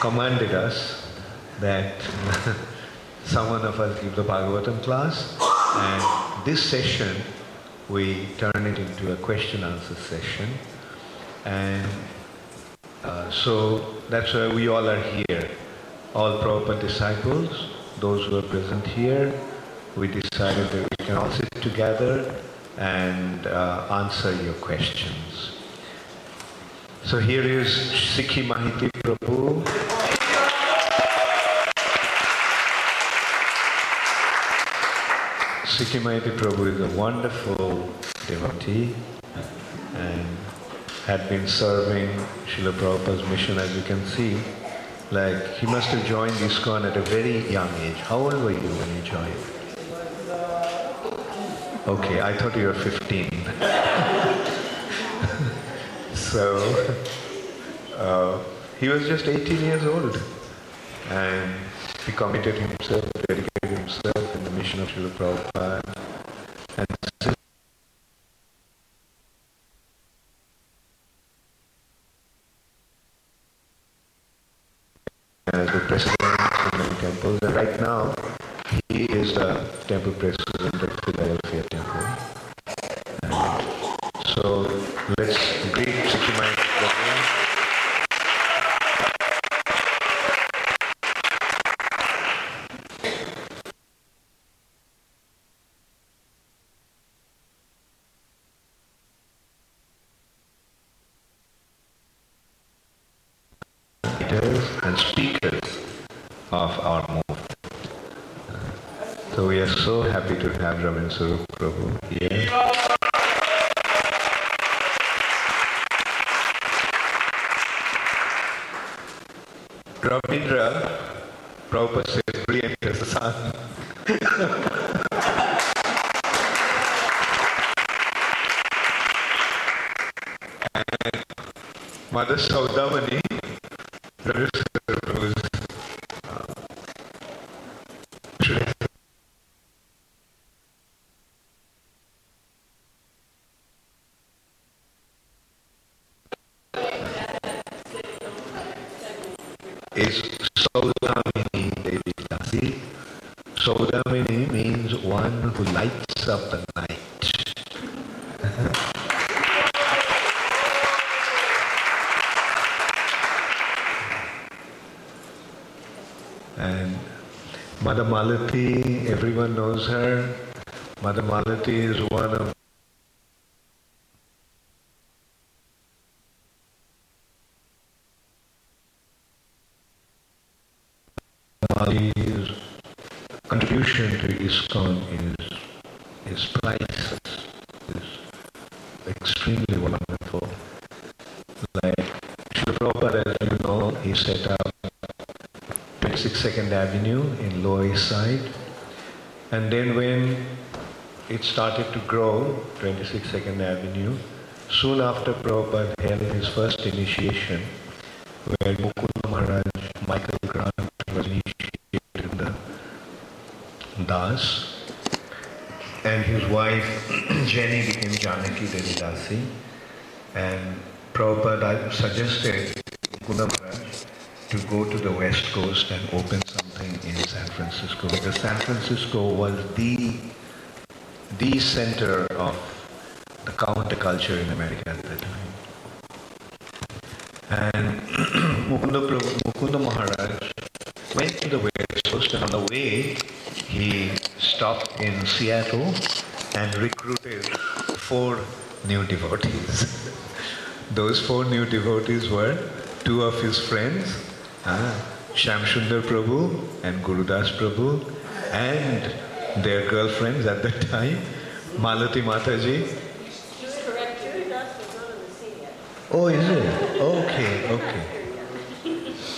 commanded us that someone of us give the Bhagavatam class and this session we turn it into a question answer session and uh, so that's why we all are here. All Prabhupada disciples, those who are present here, we decided that we can all sit together and uh, answer your questions. So here is Sikhi Mahiti Prabhu. Sikhi Prabhu is a wonderful devotee and had been serving Srila Prabhupada's mission as you can see. Like he must have joined ISKCON at a very young age. How old were you when you joined? Okay, I thought you were 15. so uh, he was just 18 years old and he committed himself, dedicated of Srila Prabhupada. And the president of many temples. And right now, he is the temple president at Philadelphia Temple. And so let's greet Sikhi Mahiti Prabhu. leaders and speakers of our movement. So we are so happy to have Ravindra Svarupa Prabhu here. Ravindra, Prabhupada says, brilliant as the sun. and Mother Saudamani, Ravindra Prabhu's uh, is Saudamini Devi Dasi. Saudamini means one who lights up the night. And Mother Malati, everyone knows her. Mother Malati is one of Mali's contribution to ISKCON is, is priceless, is extremely wonderful. Like Srila Prabhupada, as you know, he set up 26 Second Avenue in Lower East Side. And then when it started to grow, 26 Second Avenue, soon after Prabhupada held his first initiation, where Mukunda Maharaj, Michael Grant was initiated in the Das, and his wife Jenny became Janaki Devi Dasi, and Prabhupada suggested Maharaj to go to the west coast and open something in San Francisco because San Francisco was the the center of the counterculture in America at that time. And Mukunda, Mukunda Maharaj went to the west coast and on the way he stopped in Seattle and recruited four new devotees. Those four new devotees were two of his friends, uh, Shamsundar Prabhu and Gurudas Prabhu, and their girlfriends at that time, Malati Mataji. Was not the scene. Oh, is it? Okay, okay.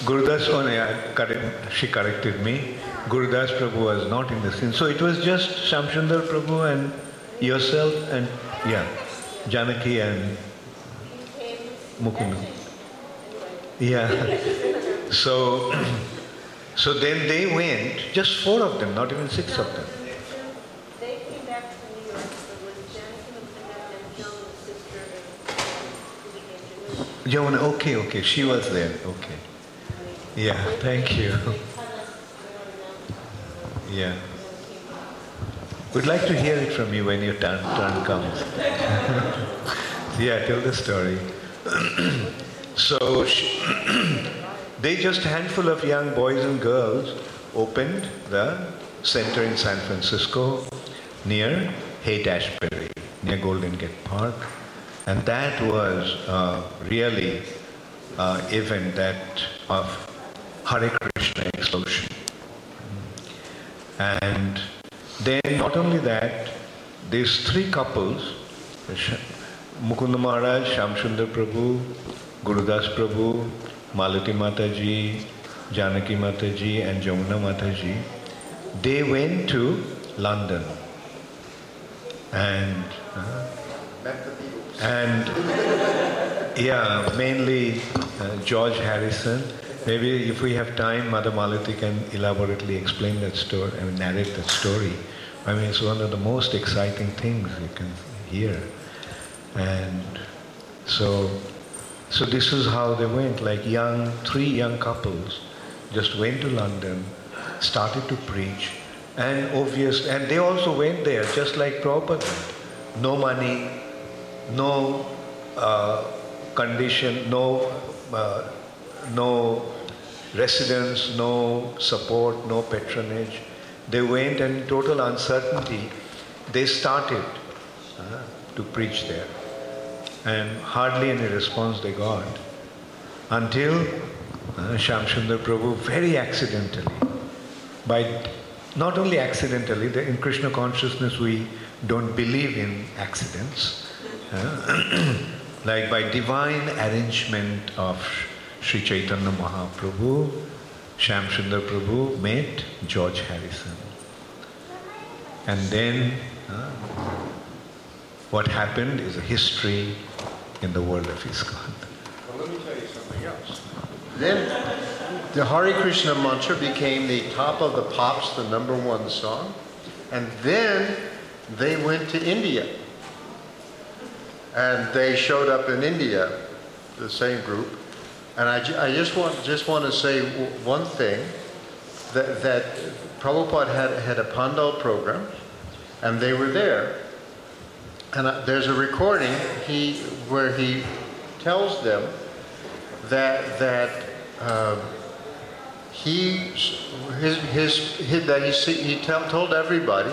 Gurudas, oh, correct, she corrected me. Gurudas Prabhu was not in the scene. So it was just Shamsundar Prabhu and yourself and, yeah, Janaki and Mukunda. Yeah. So, so then they went, just four of them, not even six of them. they came back to New York, but when Janaki and Joan, sister of who became Janushi, Jamuna, okay, okay, she was there, okay. Yeah, thank you. Yeah. We'd like to hear it from you when your turn, turn comes. yeah, tell the story. so, they just handful of young boys and girls opened the center in San Francisco near Haight-Ashbury, near Golden Gate Park. And that was uh, really uh, event that of Hare Krishna explosion. And then not only that, these three couples, Mukunda Maharaj, Shamsundar Prabhu, Gurudas Prabhu, Malati Mataji, Janaki Mataji and Jamuna Mataji, they went to London and uh, and yeah, mainly uh, George Harrison. Maybe if we have time, Mother Malati can elaborately explain that story, I mean, narrate that story. I mean, it's one of the most exciting things you can hear. And so, so this is how they went, like young, three young couples just went to London, started to preach, and obvious, and they also went there just like Prabhupada. No money, no uh, condition, no, uh, no residence, no support, no patronage. They went and in total uncertainty, they started uh, to preach there. And hardly any response they got until uh, Shamsundar Prabhu very accidentally, by not only accidentally, the, in Krishna consciousness we don't believe in accidents, uh, like by divine arrangement of Sri Chaitanya Mahaprabhu, Shamsundar Prabhu met George Harrison. And then what happened is a history in the world of ISKCON. Well, let me tell you something else. Then the Hare Krishna mantra became the top of the pops, the number one song. And then they went to India. And they showed up in India, the same group. And I, I just want just want to say one thing that, that Prabhupada had, had a Pandal program, and they were there. And uh, there's a recording he, where he tells them that, that uh, he, his, his, his, that he, he told everybody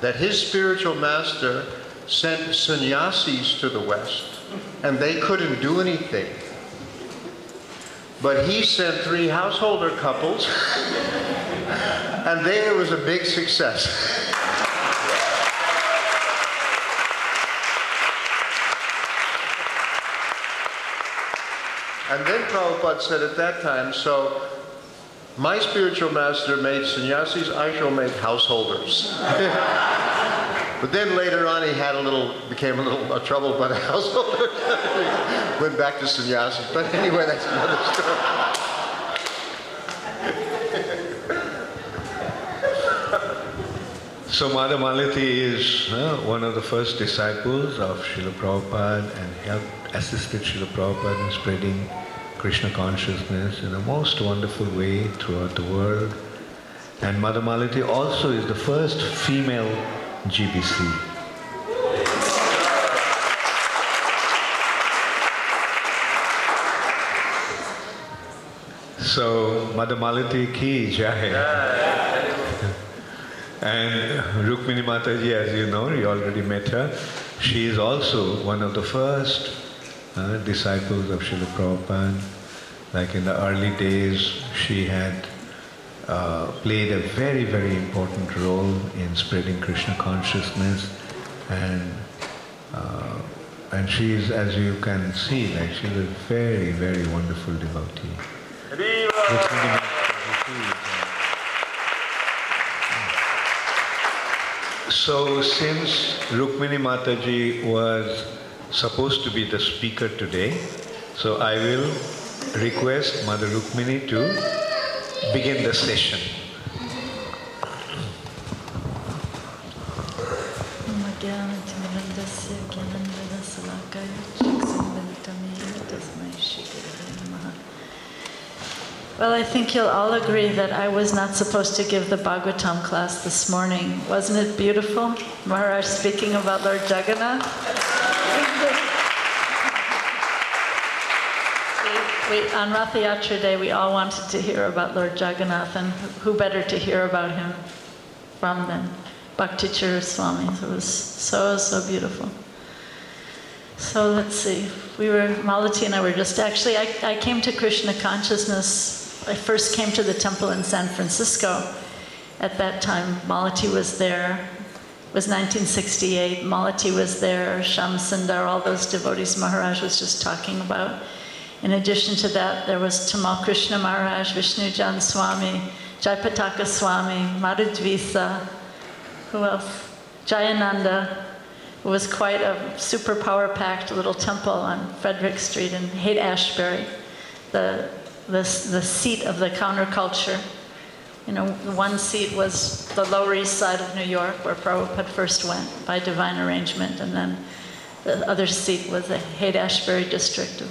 that his spiritual master sent sannyasis to the West, and they couldn't do anything. But he sent three householder couples, and there was a big success. And then Prabhupada said at that time, so my spiritual master made sannyasis, I shall make householders. but then later on he had a little, became a little troubled by the householder. Went back to sannyasis. But anyway, that's another story. So Mother Malati is uh, one of the first disciples of Srila Prabhupada and helped, assisted Srila Prabhupada in spreading Krishna consciousness in a most wonderful way throughout the world. And Mother Malati also is the first female GBC. So, Mother Malati ki jai. and Rukmini Mataji, as you know, you already met her. She is also one of the first uh, disciples of Srila Prabhupada. Like in the early days, she had uh, played a very, very important role in spreading Krishna consciousness, and uh, and she is, as you can see, like she's a very, very wonderful devotee. So since Rukmini Mataji was supposed to be the speaker today. So I will request Mother Rukmini to begin the session. Well, I think you'll all agree that I was not supposed to give the Bhagavatam class this morning. Wasn't it beautiful? Maharaj speaking about Lord Jagannath. We, on Ratha Yatra Day, we all wanted to hear about Lord Jagannath, and who better to hear about him from than Bhakti Swami? It was so, so beautiful. So let's see. We were, Malati and I were just actually, I, I came to Krishna consciousness I first came to the temple in San Francisco. At that time, Malati was there. It was 1968. Malati was there, Shamsundar, all those devotees Maharaj was just talking about. In addition to that, there was Tamal Krishna Maharaj, Vishnujana Swami, Jayapataka Swami, Madhudvisa, who else? Jayananda. It was quite a super power packed little temple on Frederick Street in Haight Ashbury. The the, the seat of the counterculture. You know, one seat was the Lower East Side of New York, where Prabhupada first went by divine arrangement, and then the other seat was the Haight-Ashbury district of,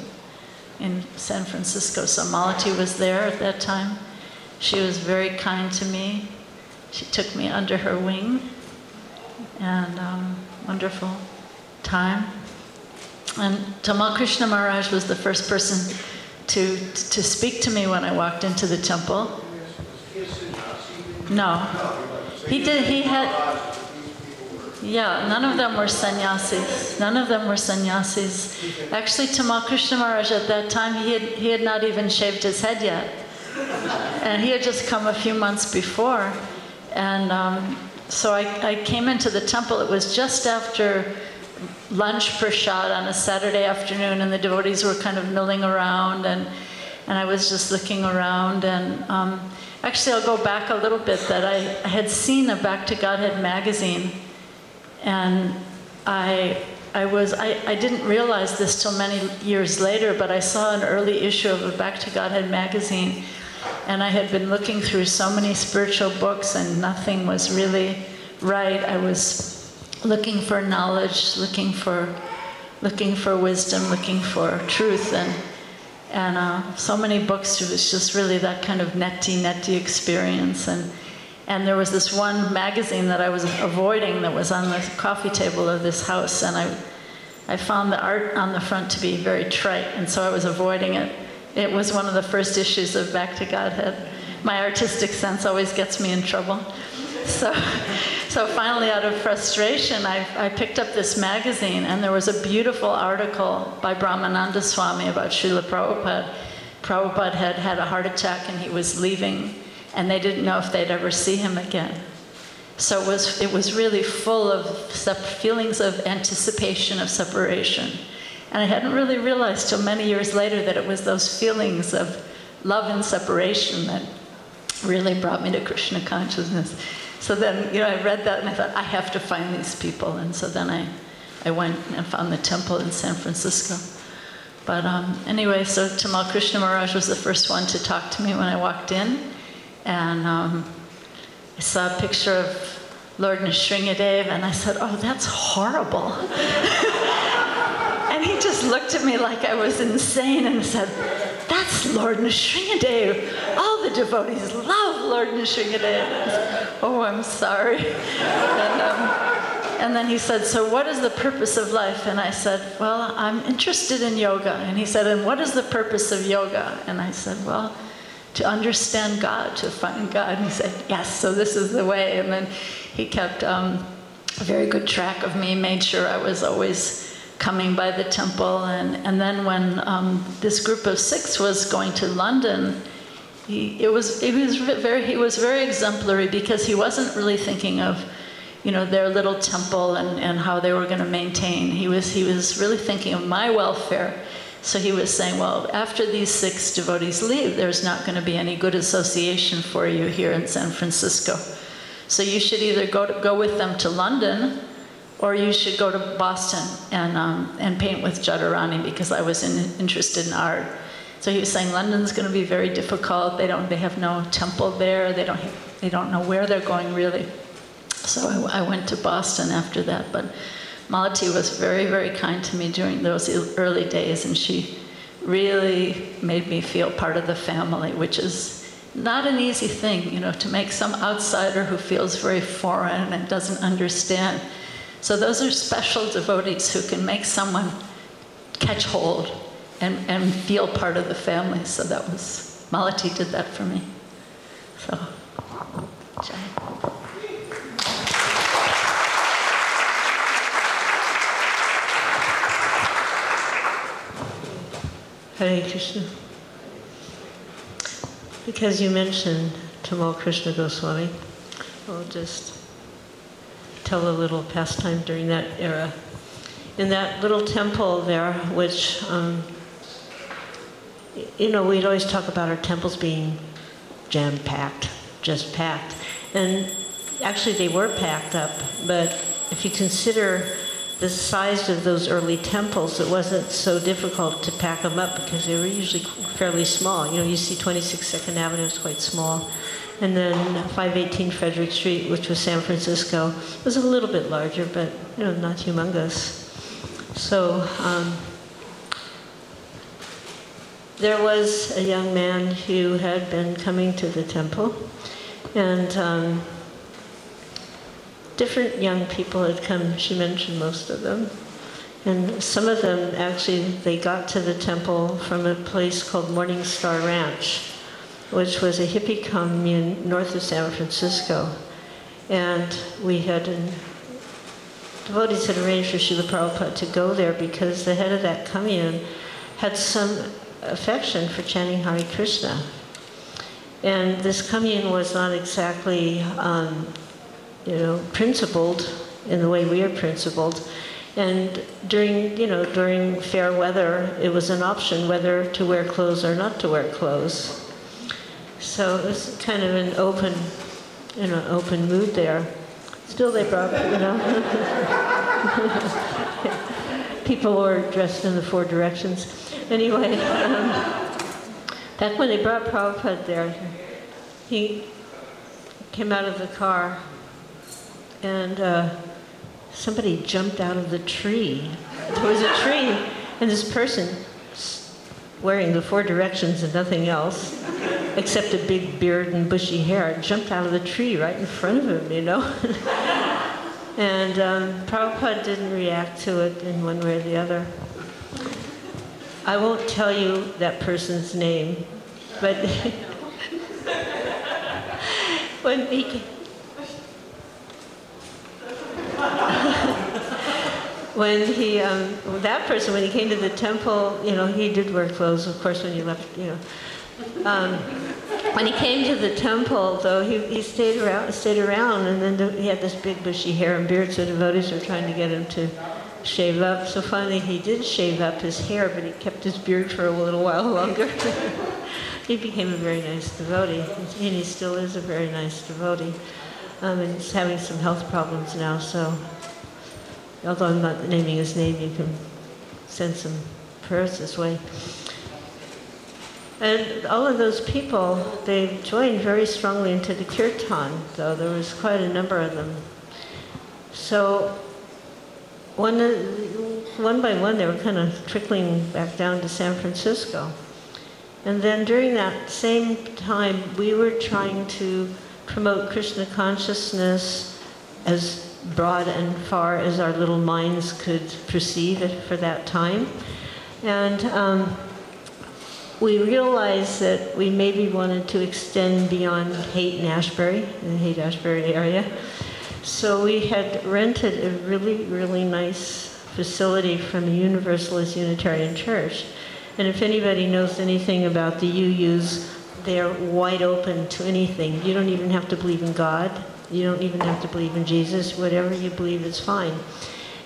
in San Francisco. So Malati was there at that time. She was very kind to me. She took me under her wing, and um, wonderful time. And Tamal Krishna Maharaj was the first person to, to speak to me when I walked into the temple. No. He did, he had, yeah, none of them were sannyasis. None of them were sannyasis. Actually, Tamal Krishna Maharaj at that time, he had, he had not even shaved his head yet. And he had just come a few months before. And um, so I, I came into the temple. It was just after lunch prasad on a Saturday afternoon, and the devotees were kind of milling around, and and I was just looking around, and um, actually I'll go back a little bit. That I, I had seen a Back to Godhead magazine, and I I was I, I didn't realize this till many years later, but I saw an early issue of a Back to Godhead magazine, and I had been looking through so many spiritual books, and nothing was really right. I was looking for knowledge, looking for, looking for wisdom, looking for truth, and and uh, so many books. It was just really that kind of neti neti experience, and and there was this one magazine that I was avoiding that was on the coffee table of this house, and I I found the art on the front to be very trite, and so I was avoiding it. It was one of the first issues of Back to Godhead. My artistic sense always gets me in trouble. So, so finally, out of frustration, I, I picked up this magazine, and there was a beautiful article by Brahmananda Swami about Srila Prabhupada. Prabhupada had had a heart attack and he was leaving, and they didn't know if they'd ever see him again. So it was, it was really full of feelings of anticipation of separation. And I hadn't really realized till many years later that it was those feelings of love and separation that really brought me to Krishna consciousness. So then, you know, I read that and I thought, I have to find these people. And so then I, I went and found the temple in San Francisco. But um, anyway, so Tamal Krishna Maharaj was the first one to talk to me when I walked in. And um, I saw a picture of Lord Nrsingadev, and I said, Oh, that's horrible. and he just looked at me like I was insane and said, That's Lord Nrsingadev. All the devotees love Lord Nrsingadev. oh, I'm sorry. And, um, and then he said, So what is the purpose of life? And I said, Well, I'm interested in yoga. And he said, And what is the purpose of yoga? And I said, Well, to understand God, to find God. And he said, Yes, so this is the way. And then he kept um, a very good track of me, made sure I was always coming by the temple. And, and then when um, this group of six was going to London, he, it was, it was very, he was very exemplary because he wasn't really thinking of, you know, their little temple and, and how they were going to maintain. He was, he was really thinking of my welfare. So he was saying, well, after these six devotees leave, there's not going to be any good association for you here in San Francisco. So you should either go, to, go with them to London or you should go to Boston and, um, and paint with Jadurani because I was in, interested in art. So he was saying London's going to be very difficult. They don't. They have no temple there. They don't. They don't know where they're going really. So I, I went to Boston after that. But Malati was very, very kind to me during those early days, and she really made me feel part of the family, which is not an easy thing, you know, to make some outsider who feels very foreign and doesn't understand. So those are special devotees who can make someone catch hold and, and feel part of the family. So that was, Malati did that for me. So, Jai. Hare Krishna. Because you mentioned Tamal Krishna Goswami, I'll just tell a little pastime during that era. In that little temple there, which, um, you know, we'd always talk about our temples being jam packed, just packed. And actually, they were packed up, but if you consider the size of those early temples, it wasn't so difficult to pack them up because they were usually fairly small. You know, you see 26 Second Avenue is quite small. And then 518 Frederick Street, which was San Francisco, was a little bit larger, but, you know, not humongous. So um, there was a young man who had been coming to the temple, and um, different young people had come. She mentioned most of them. And some of them actually, they got to the temple from a place called Morning Star Ranch, which was a hippie commune north of San Francisco. And we had, an, devotees had arranged for Srila Prabhupada to go there because the head of that commune had some affection for chanting Hare Krishna. And this commune was not exactly um, you know, principled in the way we are principled. And during, you know, during fair weather, it was an option whether to wear clothes or not to wear clothes. So it was kind of an open, you know, open mood there. Still, they brought, you know, people were dressed in the four directions. Anyway, um, back when they brought Prabhupada there, he came out of the car and uh, somebody jumped out of the tree. There was a tree, and this person wearing the four directions and nothing else, except a big beard and bushy hair, jumped out of the tree right in front of him, you know? and um, Prabhupada didn't react to it in one way or the other. I won't tell you that person's name, but when he when he, um, that person, when he came to the temple, you know, he did wear clothes, of course, when he left, you know. Um, when he came to the temple, though, he, he stayed around, stayed around, and then he had this big bushy hair and beard, so devotees were trying to get him to shave up. So finally, he did shave up his hair, but he kept his beard for a little while longer. he became a very nice devotee, and he still is a very nice devotee. Um, and he's having some health problems now, so although I'm not naming his name, you can send some prayers this way. And all of those people, they joined very strongly into the kirtan, though there was quite a number of them. So one, one by one, they were kind of trickling back down to San Francisco. And then during that same time, we were trying to promote Krishna consciousness as broad and far as our little minds could perceive it for that time. And um, we realized that we maybe wanted to extend beyond Haight and Ashbury, the Haight Ashbury area. So we had rented a really, really nice facility from the Universalist Unitarian Church. And if anybody knows anything about the UUs, they're wide open to anything. You don't even have to believe in God. You don't even have to believe in Jesus. Whatever you believe is fine.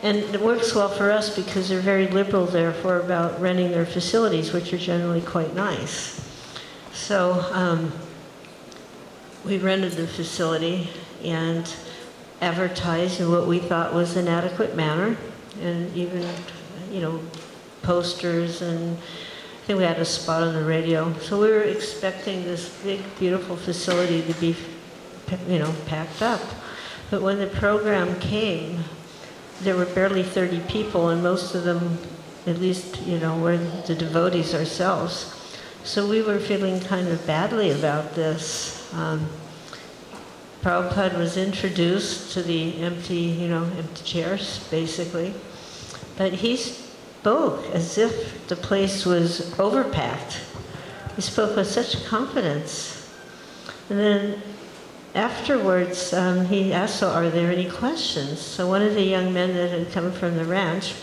And it works well for us because they're very liberal, therefore, about renting their facilities, which are generally quite nice. So um, we rented the facility and advertised in what we thought was an adequate manner, and even, you know, posters and I think we had a spot on the radio. So we were expecting this big, beautiful facility to be you know, packed up. But when the program came, there were barely 30 people, and most of them at least, you know, we're the devotees ourselves. So we were feeling kind of badly about this. Um, Prabhupada was introduced to the empty, you know, empty chairs, basically. But he spoke as if the place was overpacked. He spoke with such confidence. And then afterwards, um, he asked, so are there any questions? So one of the young men that had come from the ranch,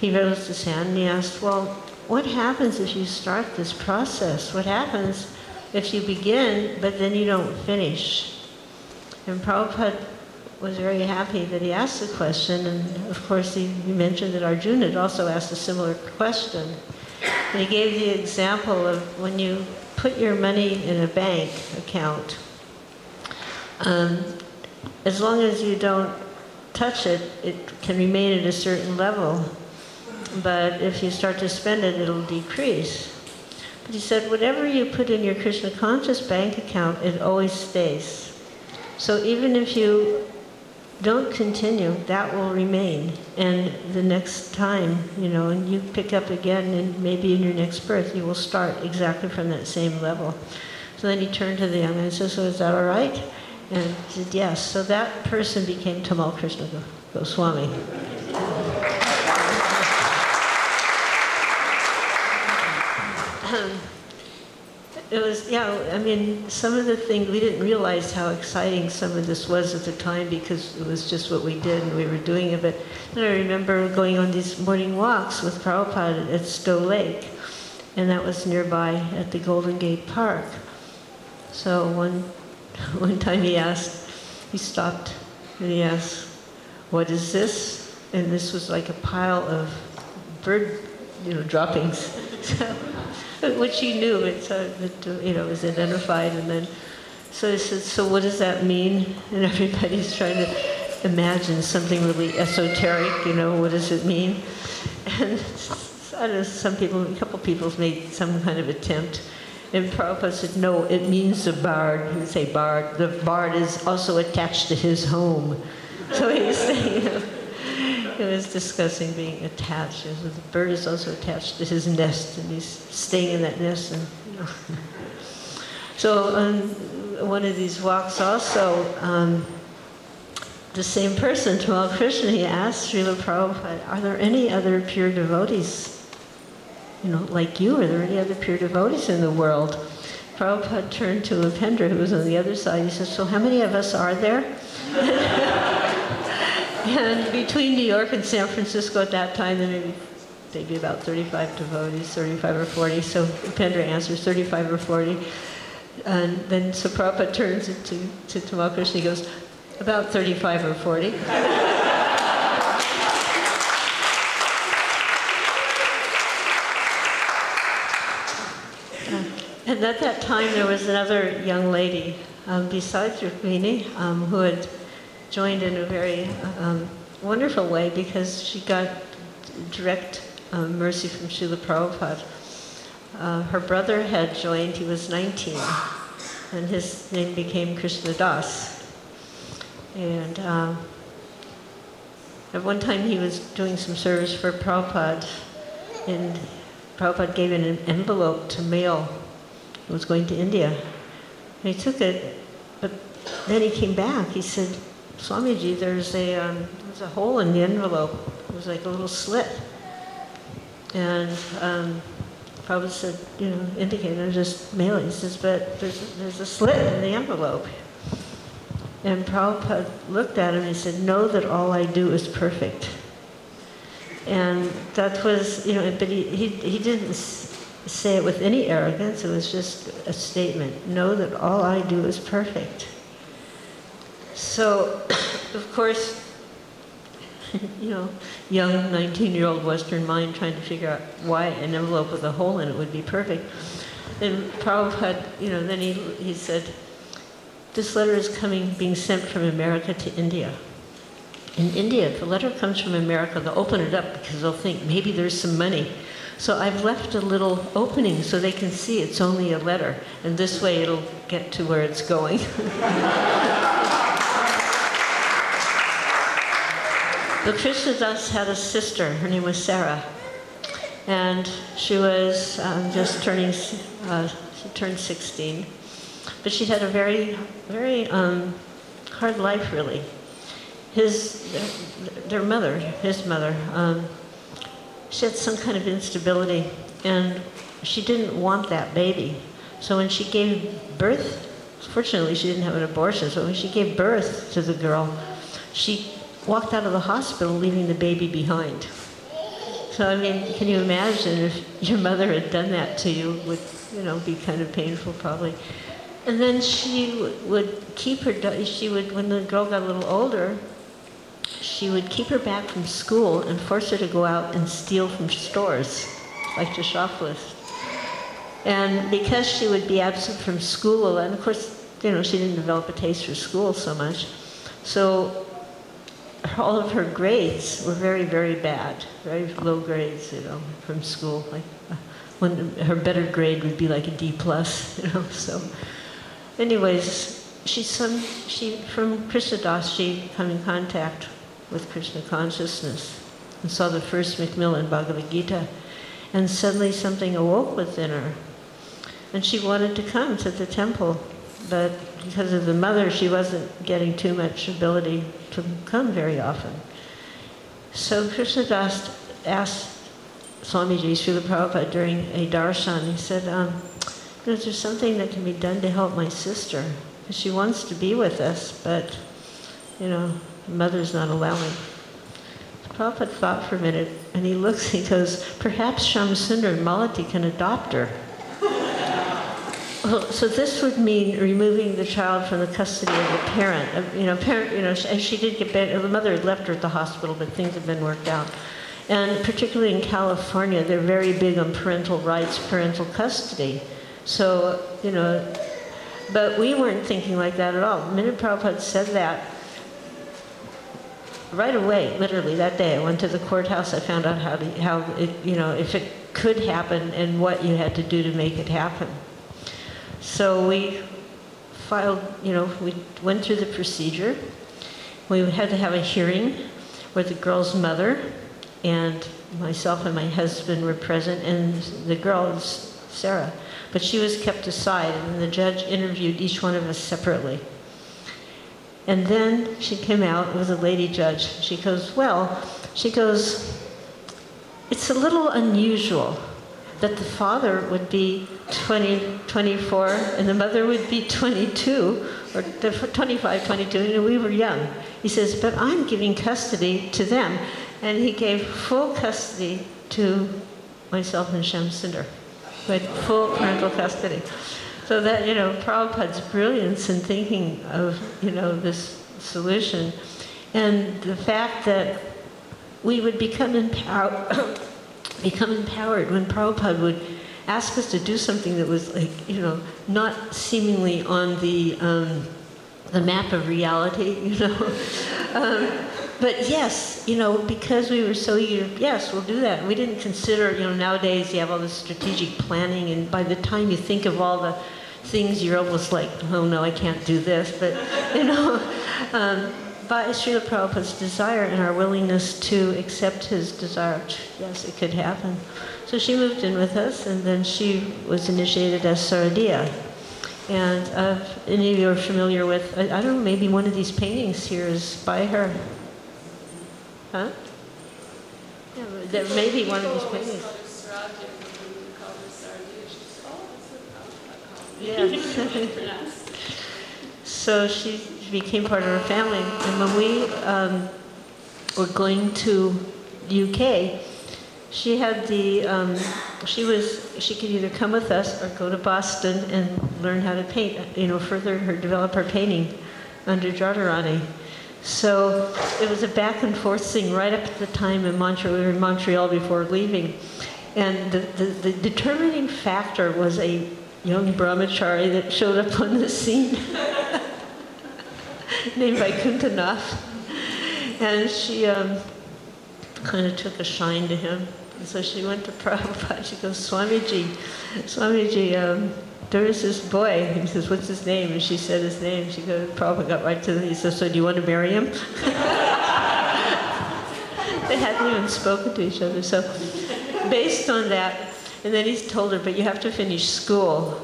he raised his hand and he asked, well, what happens if you start this process? What happens if you begin, but then you don't finish? And Prabhupada was very happy that he asked the question, and of course he, he mentioned that Arjuna had also asked a similar question. And he gave the example of when you put your money in a bank account, um, as long as you don't touch it, it can remain at a certain level. But if you start to spend it, it'll decrease. But he said, whatever you put in your Krishna conscious bank account, it always stays. So even if you don't continue, that will remain. And the next time, you know, and you pick up again, and maybe in your next birth, you will start exactly from that same level. So then he turned to the young man and said, So is that all right? And he said, Yes. So that person became Tamal Krishna Goswami. It was, yeah, I mean, some of the things, we didn't realize how exciting some of this was at the time because it was just what we did and we were doing it. But I remember going on these morning walks with Prabhupada at Stowe Lake, and that was nearby at the Golden Gate Park. So one, one time he asked, he stopped and he asked, What is this? And this was like a pile of bird, you know, droppings. which he knew, but uh, so that uh, you know was identified. And then, so he said, "So what does that mean?" And everybody's trying to imagine something really esoteric. You know, what does it mean? And I don't know, some people, a couple of people made some kind of attempt. And Prabhupada said, no, it means the bard. He would say bard. The bard is also attached to his home. So he's saying, was discussing being attached. The bird is also attached to his nest, and he's staying in that nest. And, you know. so on one of these walks, also, um, the same person, Tamal Krishna, he asked Srila Prabhupada, "Are there any other pure devotees, you know, like you? Are there any other pure devotees in the world?" Prabhupada turned to Upendra, who was on the other side. He said, "So how many of us are there?" And between New York and San Francisco at that time, there maybe maybe about 35 devotees, 35 or 40. So Upendra answers 35 or 40. And then so Prabhupada turns to, to Tamal Krishna, he goes, about 35 or 40. and at that time, there was another young lady um, besides Rukmini um, who had joined in a very um, wonderful way because she got direct um, mercy from Srila Prabhupada. Uh, her brother had joined, he was 19, and his name became Krishna Das. And uh, at one time he was doing some service for Prabhupada, and Prabhupada gave him an envelope to mail. It was going to India. And he took it, but then he came back. He said, Swamiji, there's a, um, there's a hole in the envelope. It was like a little slit. And um, Prabhupada said, you know, indicated, just mail it. He says, but there's, there's a slit in the envelope. And Prabhupada looked at him and he said, know that all I do is perfect. And that was, you know, but he, he, he didn't say it with any arrogance. It was just a statement. Know that all I do is perfect. So, of course, you know, young 19-year-old Western mind trying to figure out why an envelope with a hole in it would be perfect. And Prabhupada, you know, then he, he said, this letter is coming, being sent from America to India. In India, if the letter comes from America, they'll open it up because they'll think maybe there's some money. So I've left a little opening so they can see it's only a letter, and this way it'll get to where it's going. Krishnadas had a sister, her name was Sarah. And she was um, just turning, uh, she turned 16. But she had a very, very um, hard life, really. His, their, their mother, his mother, um, she had some kind of instability, and she didn't want that baby. So when she gave birth, fortunately she didn't have an abortion, so when she gave birth to the girl, she walked out of the hospital leaving the baby behind. So I mean, can you imagine if your mother had done that to you? Would you know be kind of painful, probably. And then she would keep her. She would when the girl got a little older. She would keep her back from school and force her to go out and steal from stores, like to shoplift. And because she would be absent from school, and of course, you know, she didn't develop a taste for school so much, so all of her grades were very, very bad, very low grades, you know, from school. Like when her better grade would be like a D plus, you know. So, anyways, she some she from Krishna Das she come in contact with Krishna consciousness and saw the first Macmillan Bhagavad Gita, and suddenly something awoke within her, and she wanted to come to the temple, but because of the mother, she wasn't getting too much ability to come very often. So Krishnadas asked Swamiji Srila Prabhupada during a darshan, he said, um, is there something that can be done to help my sister? Because she wants to be with us, but, you know, the mother's not allowing. Prabhupada thought for a minute, and he looks, he goes, perhaps Shamsundar Malati can adopt her. Well, so this would mean removing the child from the custody of the parent. Uh, You know, parent, you know, and she did get better. The mother had left her at the hospital, but things have been worked out. And particularly in California, they're very big on parental rights, parental custody. So, you know, but we weren't thinking like that at all. The minute Prabhupada said that, right away, literally that day, I went to the courthouse. I found out how to, how it, you know, if it could happen and what you had to do to make it happen. So we filed, you know, we went through the procedure. We had to have a hearing where the girl's mother and myself and my husband were present, and the girl Sarah. But she was kept aside, and the judge interviewed each one of us separately. And then she came out, it was a lady judge. She goes, Well, she goes, it's a little unusual that the father would be 20, 24 and the mother would be 22 or 25, 22, and we were young. He says, but I'm giving custody to them. And he gave full custody to myself and Shamsundar, who had full parental custody. So that, you know, Prabhupada's brilliance in thinking of, you know, this solution and the fact that we would become empowered, become empowered when Prabhupada would ask us to do something that was like, you know, not seemingly on the, um, the map of reality, you know. um, but yes, you know, because we were so eager, yes, we'll do that. We didn't consider, you know, nowadays you have all this strategic planning, and by the time you think of all the things, you're almost like, oh no, I can't do this. But, you know, um, by Srila Prabhupada's desire and our willingness to accept his desire, yes, it could happen. So she moved in with us, and then she was initiated as Saradiya. And uh, any of you are familiar with, I, I don't know, maybe one of these paintings here is by her. Huh? Yeah, there may be one of these paintings. Yes. so she became part of our family. And when we um, were going to UK, she had the, um, she was, she could either come with us or go to Boston and learn how to paint, you know, further her, develop her painting under Jadurani. So it was a back and forth thing right up to the time in Montreal, we were in Montreal before leaving. And the, the, the determining factor was a young brahmachari that showed up on the scene named Vaikuntanath. And she um, kind of took a shine to him. And so she went to Prabhupada. She goes, Swamiji, Swamiji, um, there is this boy. He says, what's his name? And she said his name. She goes, Prabhupada got right to the, he says, so do you want to marry him? they hadn't even spoken to each other. So based on that, and then he told her, but you have to finish school.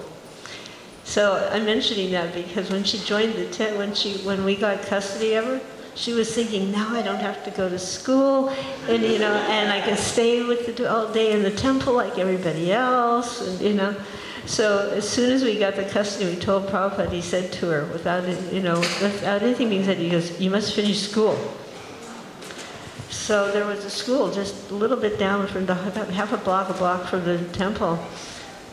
So I'm mentioning that because when she joined the tent, when she when we got custody of her, she was thinking, now I don't have to go to school, and you know, and I can stay with the all day in the temple like everybody else, and you know. So as soon as we got the custody, we told Prabhupada. He said to her, without you know, without anything being said, he goes, "You must finish school." So there was a school just a little bit down from the about half a block, a block from the temple.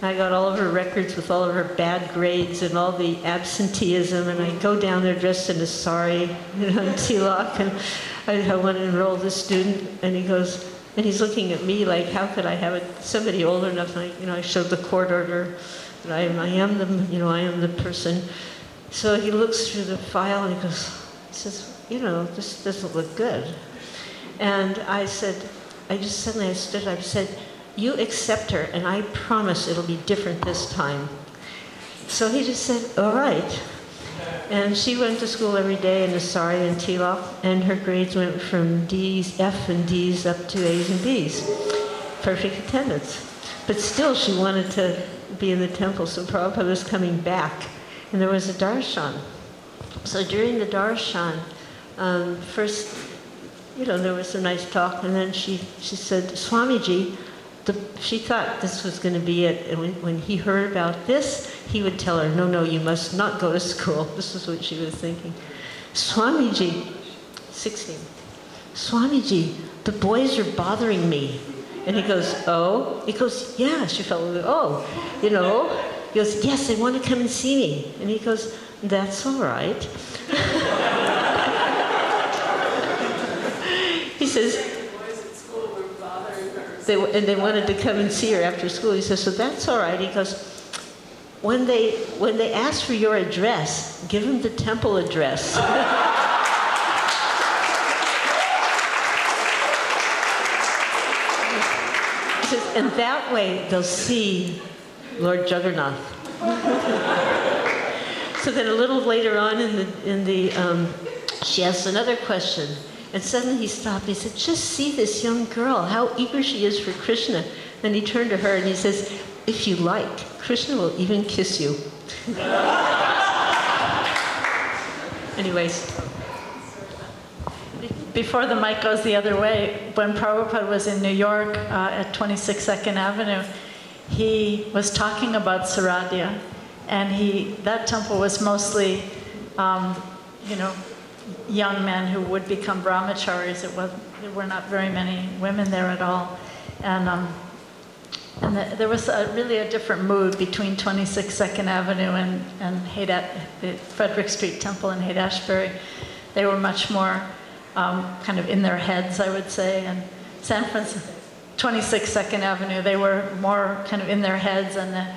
I got all of her records with all of her bad grades and all the absenteeism, and I go down there dressed in a sari, you know, in tilak, and I, I want to enroll the student, and he goes, and he's looking at me like, how could I have it, somebody old enough? And I, you know, I showed the court order that I am, I am the, you know, I am the person. So he looks through the file and he goes, he says, you know, this doesn't look good. And I said, I just suddenly I stood up, and said, you accept her, and I promise it'll be different this time. So he just said, all right. And she went to school every day in the sari and tilak, and her grades went from D's, F and D's up to A's and B's. Perfect attendance. But still, she wanted to be in the temple, so Prabhupada was coming back. And there was a darshan. So during the darshan, um, first, you know, there was a nice talk, and then she, she said, Swamiji, the, she thought this was going to be it. And when, when, he heard about this, he would tell her, no, no, you must not go to school. This is what she was thinking. Swamiji, 16, Swamiji, the boys are bothering me. And he goes, oh? He goes, yeah. She felt, oh, you know. He goes, yes, they want to come and see me. And he goes, that's all right. he says, they, and they wanted to come and see her after school. He says, so that's all right. He goes, when they, when they ask for your address, give them the temple address. says, and that way they'll see Lord Jagannath. so then a little later on in the, in the um, she asks another question. And suddenly he stopped. He said, Just see this young girl, how eager she is for Krishna. Then he turned to her and he says, If you like, Krishna will even kiss you. Anyways. Before the mic goes the other way, when Prabhupada was in New York uh, at 26 Second Avenue, he was talking about Saradhya, and he that temple was mostly, um, you know, young men who would become brahmacharis. It was, there were not very many women there at all. And, um, and the, there was a, really a different mood between 26 Second Avenue and, and the Frederick Street Temple in Haight Ashbury. They were much more um, kind of in their heads, I would say. And San Francisco, 26 Second Avenue, they were more kind of in their heads, and the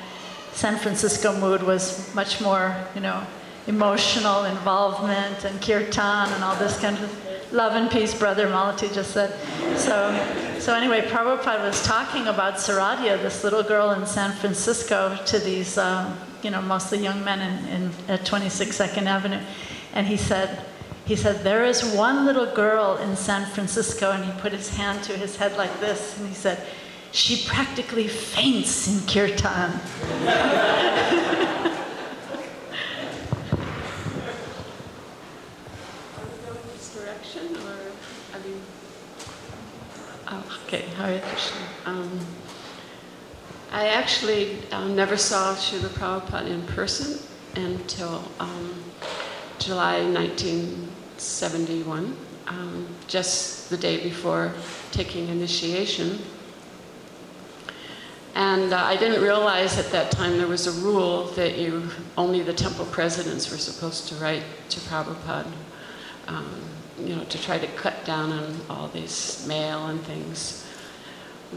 San Francisco mood was much more, you know, emotional involvement and kirtan and all this kind of love and peace, Brother Malati just said. So, so anyway, Prabhupada was talking about Saradhya, this little girl in San Francisco, to these, um, you know, mostly young men in, in, at 26 Second Avenue. And he said, he said, there is one little girl in San Francisco, and he put his hand to his head like this, and he said, she practically faints in kirtan. Okay, Hare Krishna. Um, I actually uh, never saw Srila Prabhupada in person until um, July 1971, um, just the day before taking initiation. And uh, I didn't realize at that time there was a rule that you only the temple presidents were supposed to write to Prabhupada. Um, you know, to try to cut down on all these mail and things.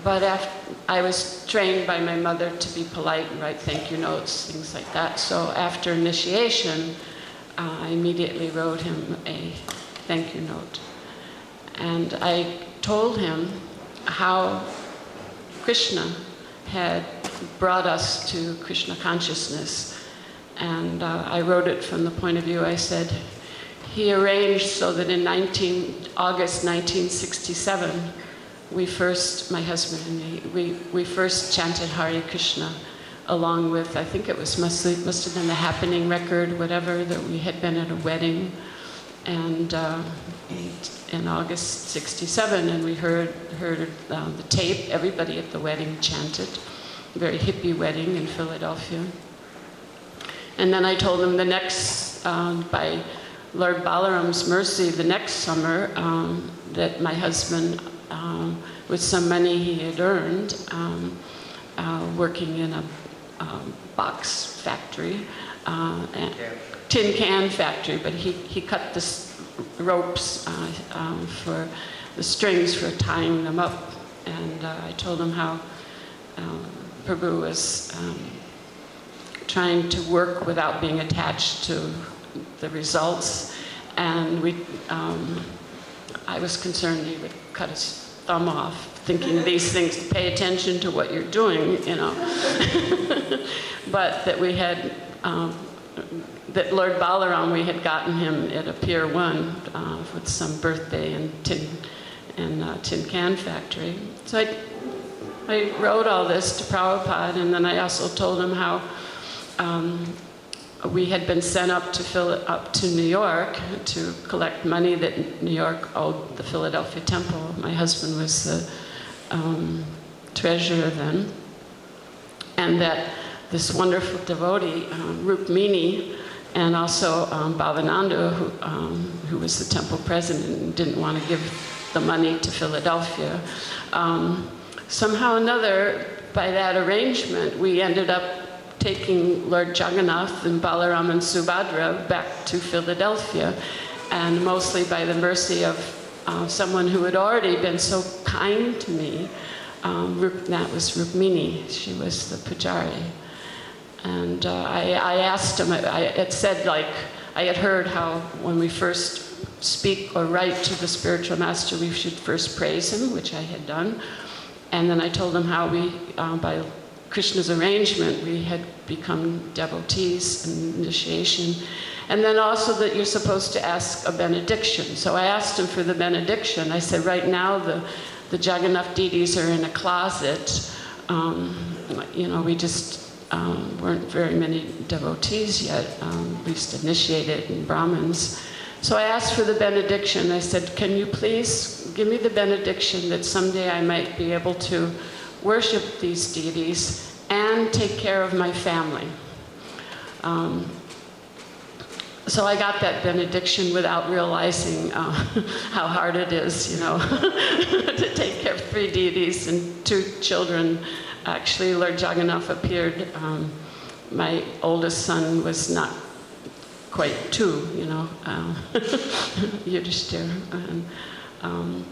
But after, I was trained by my mother to be polite and write thank you notes, things like that. So after initiation, uh, I immediately wrote him a thank you note. And I told him how Krishna had brought us to Krishna consciousness. And uh, I wrote it from the point of view I said, he arranged so that in 19, August 1967, we first, my husband and me, we, we first chanted Hare Krishna along with, I think it was must have been the happening record, whatever, that we had been at a wedding. And uh, in August 67, and we heard, heard uh, the tape, everybody at the wedding chanted. Very hippie wedding in Philadelphia. And then I told them the next, um, by Lord Balaram's mercy, the next summer, um, that my husband, um, with some money he had earned, um, uh, working in a um, box factory, uh, tin can factory, but he, he cut the s- ropes uh, um, for the strings for tying them up. And uh, I told him how um, Prabhu was um, trying to work without being attached to the results. And we, um, I was concerned he would cut his thumb off, thinking these things, pay attention to what you're doing, you know. but that we had, um, that Lord Balaram, we had gotten him at a Pier 1 uh, with some birthday and tin, and uh, tin can factory. So I, I wrote all this to Prabhupada, and then I also told him how um, we had been sent up to Phil- up to New York to collect money that New York owed the Philadelphia Temple. My husband was the um, treasurer then, and that this wonderful devotee, um, Rukmini, and also um, Bhavananda, who, um, who was the temple president didn't want to give the money to Philadelphia. Um, somehow or another, by that arrangement, we ended up taking Lord Jagannath and Balaram and Subhadra back to Philadelphia, and mostly by the mercy of uh, someone who had already been so kind to me. Um, that was Rukmini. She was the pujari. And uh, I, I asked him, I, I, it said like, I had heard how when we first speak or write to the spiritual master, we should first praise him, which I had done. And then I told him how we, uh, by Krishna's arrangement, we had become devotees in initiation. And then also that you're supposed to ask a benediction. So I asked him for the benediction. I said, right now the, the Jagannath deities are in a closet. Um, you know, we just um, weren't very many devotees yet, um, at least initiated and Brahmins. So I asked for the benediction. I said, Can you please give me the benediction that someday I might be able to worship these deities and take care of my family? Um, so I got that benediction without realizing uh, how hard it is, you know, to take care of three deities and two children. Actually, Lord Jagannath appeared. Um, my oldest son was not quite two, you know, uh, Yudhishthira. And, um,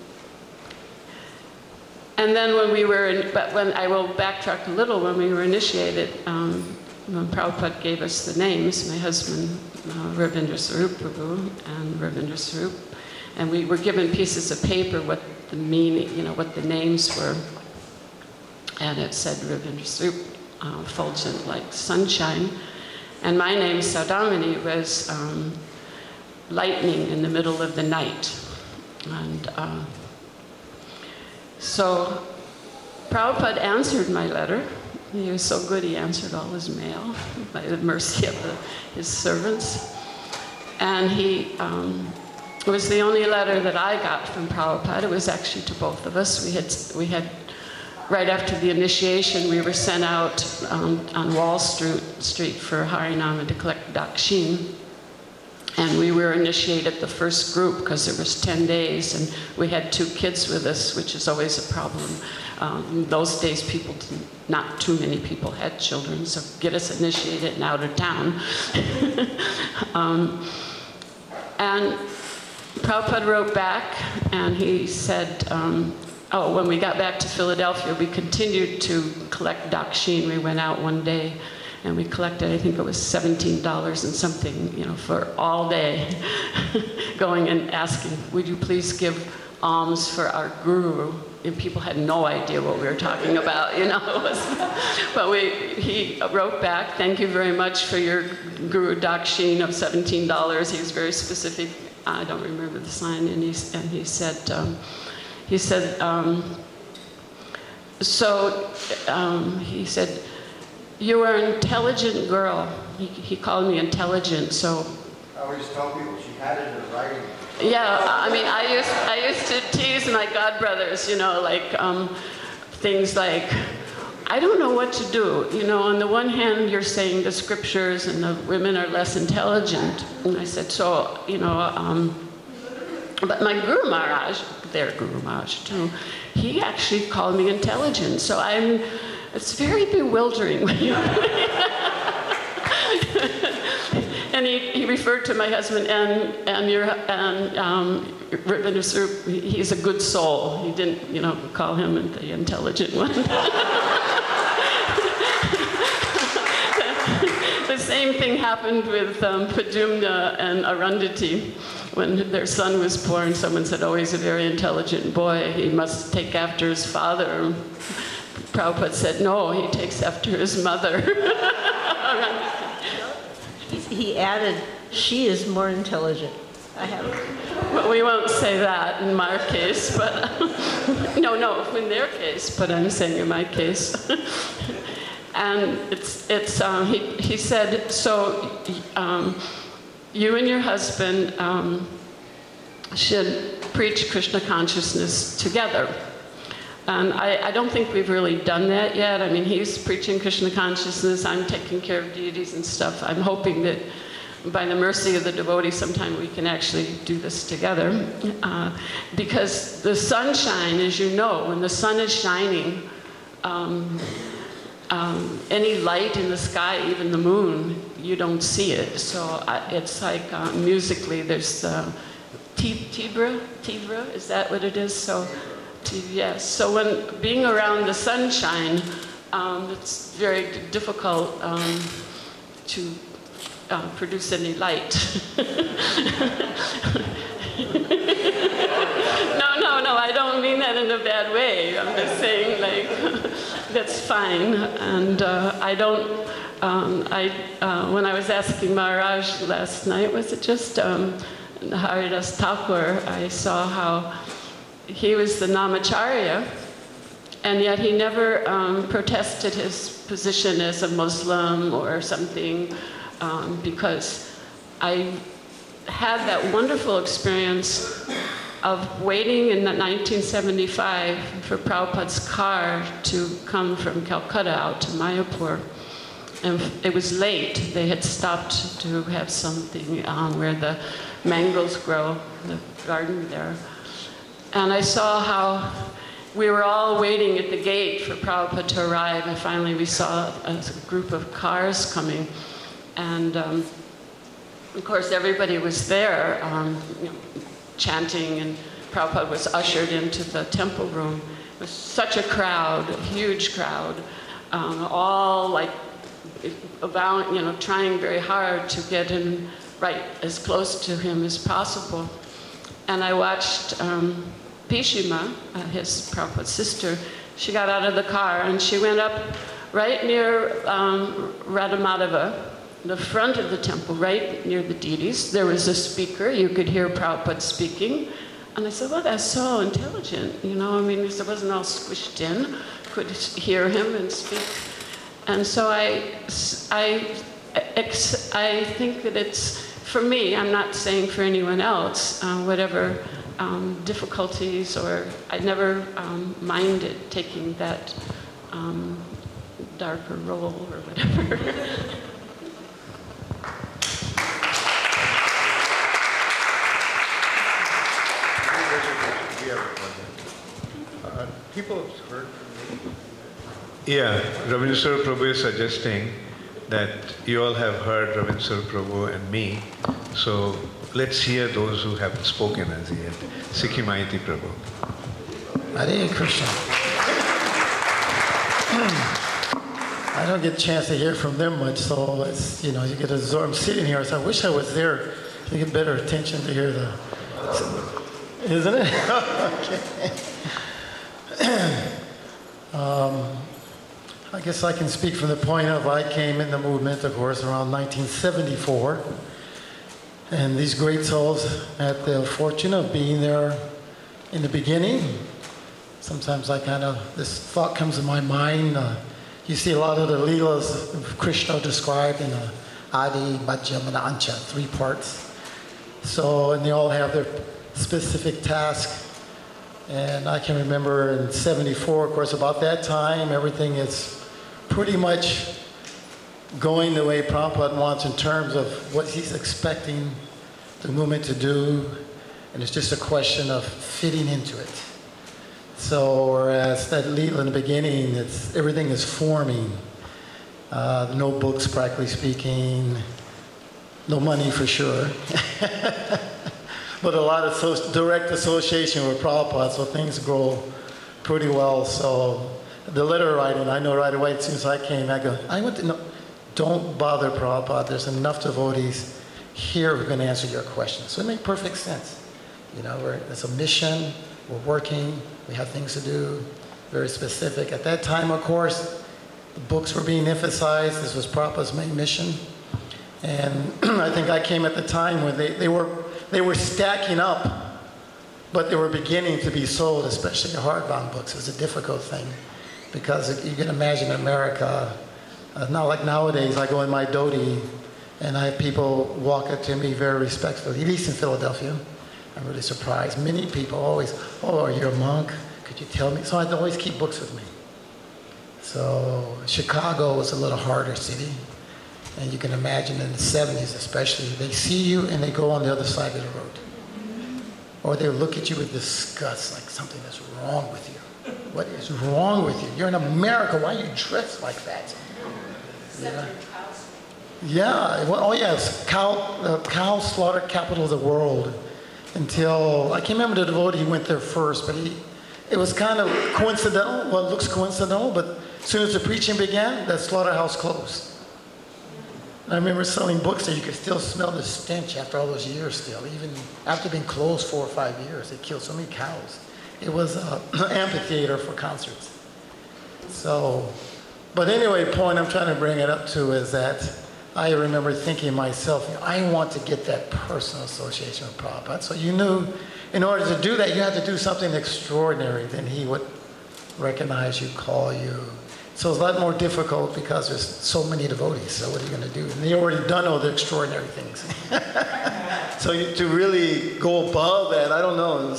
and then when we were, in, but when I will backtrack a little, when we were initiated, um, when Prabhupada gave us the names, my husband, uh, Ravindra Svarupa Prabhu, and Ravindra Svarupa, and we were given pieces of paper what the meaning, you know, what the names were. And it said Ravindra Svarupa, uh, fulgent like sunshine. And my name, Saudamini, was um, lightning in the middle of the night. And uh, so Prabhupada answered my letter. He was so good, he answered all his mail by the mercy of the, his servants. And he um, was the only letter that I got from Prabhupada. It was actually to both of us. We had, we had right after the initiation, we were sent out um, on Wall Street, Street for Harinama to collect dakshin. And we were initiated the first group because it was 10 days, and we had two kids with us, which is always a problem. Um, those days, people, not too many people had children, so get us initiated and out of town. um, and Prabhupada wrote back, and he said, um, oh, when we got back to Philadelphia, we continued to collect dakshin. We went out one day and we collected, I think it was $17 and something, you know, for all day, going and asking, would you please give alms for our guru? And people had no idea what we were talking about, you know. but we, he wrote back, thank you very much for your guru dakshin of $17. He was very specific. I don't remember the sign. And he, and he said, um, he said, um, so um, he said, You were an intelligent girl. He, he called me intelligent, so I always tell people she had it in her writing. yeah, I mean, I used, I used to tease my godbrothers, you know, like um, things like, I don't know what to do. You know, on the one hand, you're saying the scriptures and the women are less intelligent. And I said, so, you know, um, but my Guru Maharaj, their Guru Maharaj too, he actually called me intelligent. So I'm, it's very bewildering when you and he, he referred to my husband and and your and um, Sir, he's a good soul. He didn't, you know, call him the intelligent one. the same thing happened with um, Pradyumna and Arundhati. When their son was born, someone said, oh, he's a very intelligent boy. He must take after his father. Prabhupada said, no, he takes after his mother. He- added, she is more intelligent. I have, But we won't say that in my case, but no, no, in their case, but I'm saying in my case. and it's, it's um, he, he said, so um, you and your husband um, should preach Krishna consciousness together. And I, I don't think we've really done that yet. I mean, he's preaching Krishna consciousness, I'm taking care of deities and stuff. I'm hoping that by the mercy of the devotee, sometime we can actually do this together. Uh, because the sunshine, as you know, when the sun is shining, um, um, any light in the sky, even the moon, you don't see it. So I, it's like uh, musically, there's uh, Ti- Tibra, Tibra, is that what it is? So, yes. So when being around the sunshine, um, it's very difficult um, to uh, produce any light. no, no, no, I don't mean that in a bad way. I'm just saying, like, that's fine. And uh, I don't, um, I, uh, when I was asking Maharaj last night, was it just um, Haridas Thakur, I saw how he was the Namacharya, and yet he never um, protested his position as a Muslim or something um, because I had that wonderful experience of waiting in 1975 for Prabhupada's car to come from Calcutta out to Mayapur. And it was late. They had stopped to have something um, where the mangoes grow, the garden there. And I saw how we were all waiting at the gate for Prabhupada to arrive, and finally we saw a group of cars coming. And um, of course, everybody was there um, you know, chanting, and Prabhupada was ushered into the temple room. It was such a crowd, a huge crowd, um, all like about, you know, trying very hard to get him right as close to him as possible. And I watched um, Pishima, uh, his Prabhupada's sister, she got out of the car and she went up right near um, Radha Madhava, the front of the temple, right near the deities. There was a speaker, you could hear Prabhupada speaking. And I said, well, that's so intelligent, you know, I mean, it wasn't all squished in, could hear him and speak. And so I, I, I think that it's, for me, I'm not saying for anyone else, uh, whatever um, difficulties or I never um, minded taking that um, darker role or whatever. People have heard from me. Yeah, Ravindra Prabhu is suggesting that you all have heard Ravindra Prabhu and me, so let's hear those who haven't spoken as yet. Sikhi Mahiti Prabhu. Hare Krishna. I don't get a chance to hear from them much, so it's, you know, you get absorbed. I'm sitting here, so I wish I was there to get better attention to hear the, isn't it? um, I guess I can speak from the point of I came in the movement, of course, around 1974. And these great souls had the fortune of being there in the beginning. sometimes I kind of, this thought comes to my mind. Uh, you see a lot of the Leelas of Krishna described in uh, Adi, Madhyamana, Ancha, three parts. So, and they all have their specific task. And I can remember in 74, of course, about that time, everything is pretty much going the way Prabhupada wants in terms of what he's expecting the movement to do. And it's just a question of fitting into it. So, whereas that Leela in the beginning, it's, everything is forming. Uh, no books, practically speaking, no money for sure. but a lot of so- direct association with Prabhupada, so things grow pretty well. So the letter writing, I know right away as soon as I came, I go, I went to, no, don't bother Prabhupada. There's enough devotees here who can answer your questions. So it made perfect sense. You know, we're, it's a mission, we're working, we have things to do, very specific. At that time, of course, the books were being emphasized. This was Prabhupada's main mission. And I think I came at the time when they, they, were, they were stacking up, but they were beginning to be sold, especially the hardbound books. It was a difficult thing because you can imagine America, uh, not like nowadays, I go in my dhoti and I have people walk up to me very respectfully, at least in Philadelphia. I'm really surprised. Many people always, oh, are you a monk? Could you tell me? So I'd always keep books with me. So Chicago was a little harder city. And you can imagine in the 70s especially, they see you and they go on the other side of the road. Or they look at you with disgust, like something is wrong with you. What is wrong with you? You're in America. Why are you dressed like that? Yeah. Yeah. Well, oh, yes. Cow, the uh, cow slaughter capital of the world until I can't remember the devotee went there first, but he, it was kind of coincidental. Well, it looks coincidental, but as soon as the preaching began, that slaughterhouse closed. I remember selling books there. You could still smell the stench after all those years. Still, even after being closed four or five years, they killed so many cows. It was an amphitheater for concerts. So, but anyway, point I'm trying to bring it up to is that I remember thinking myself, I want to get that personal association with Prabhupada. So you knew in order to do that, you had to do something extraordinary. Then he would recognize you, call you. So it's a lot more difficult because there's so many devotees. So what are you going to do? And they already done all the extraordinary things. so you, to really go above that, I don't know, it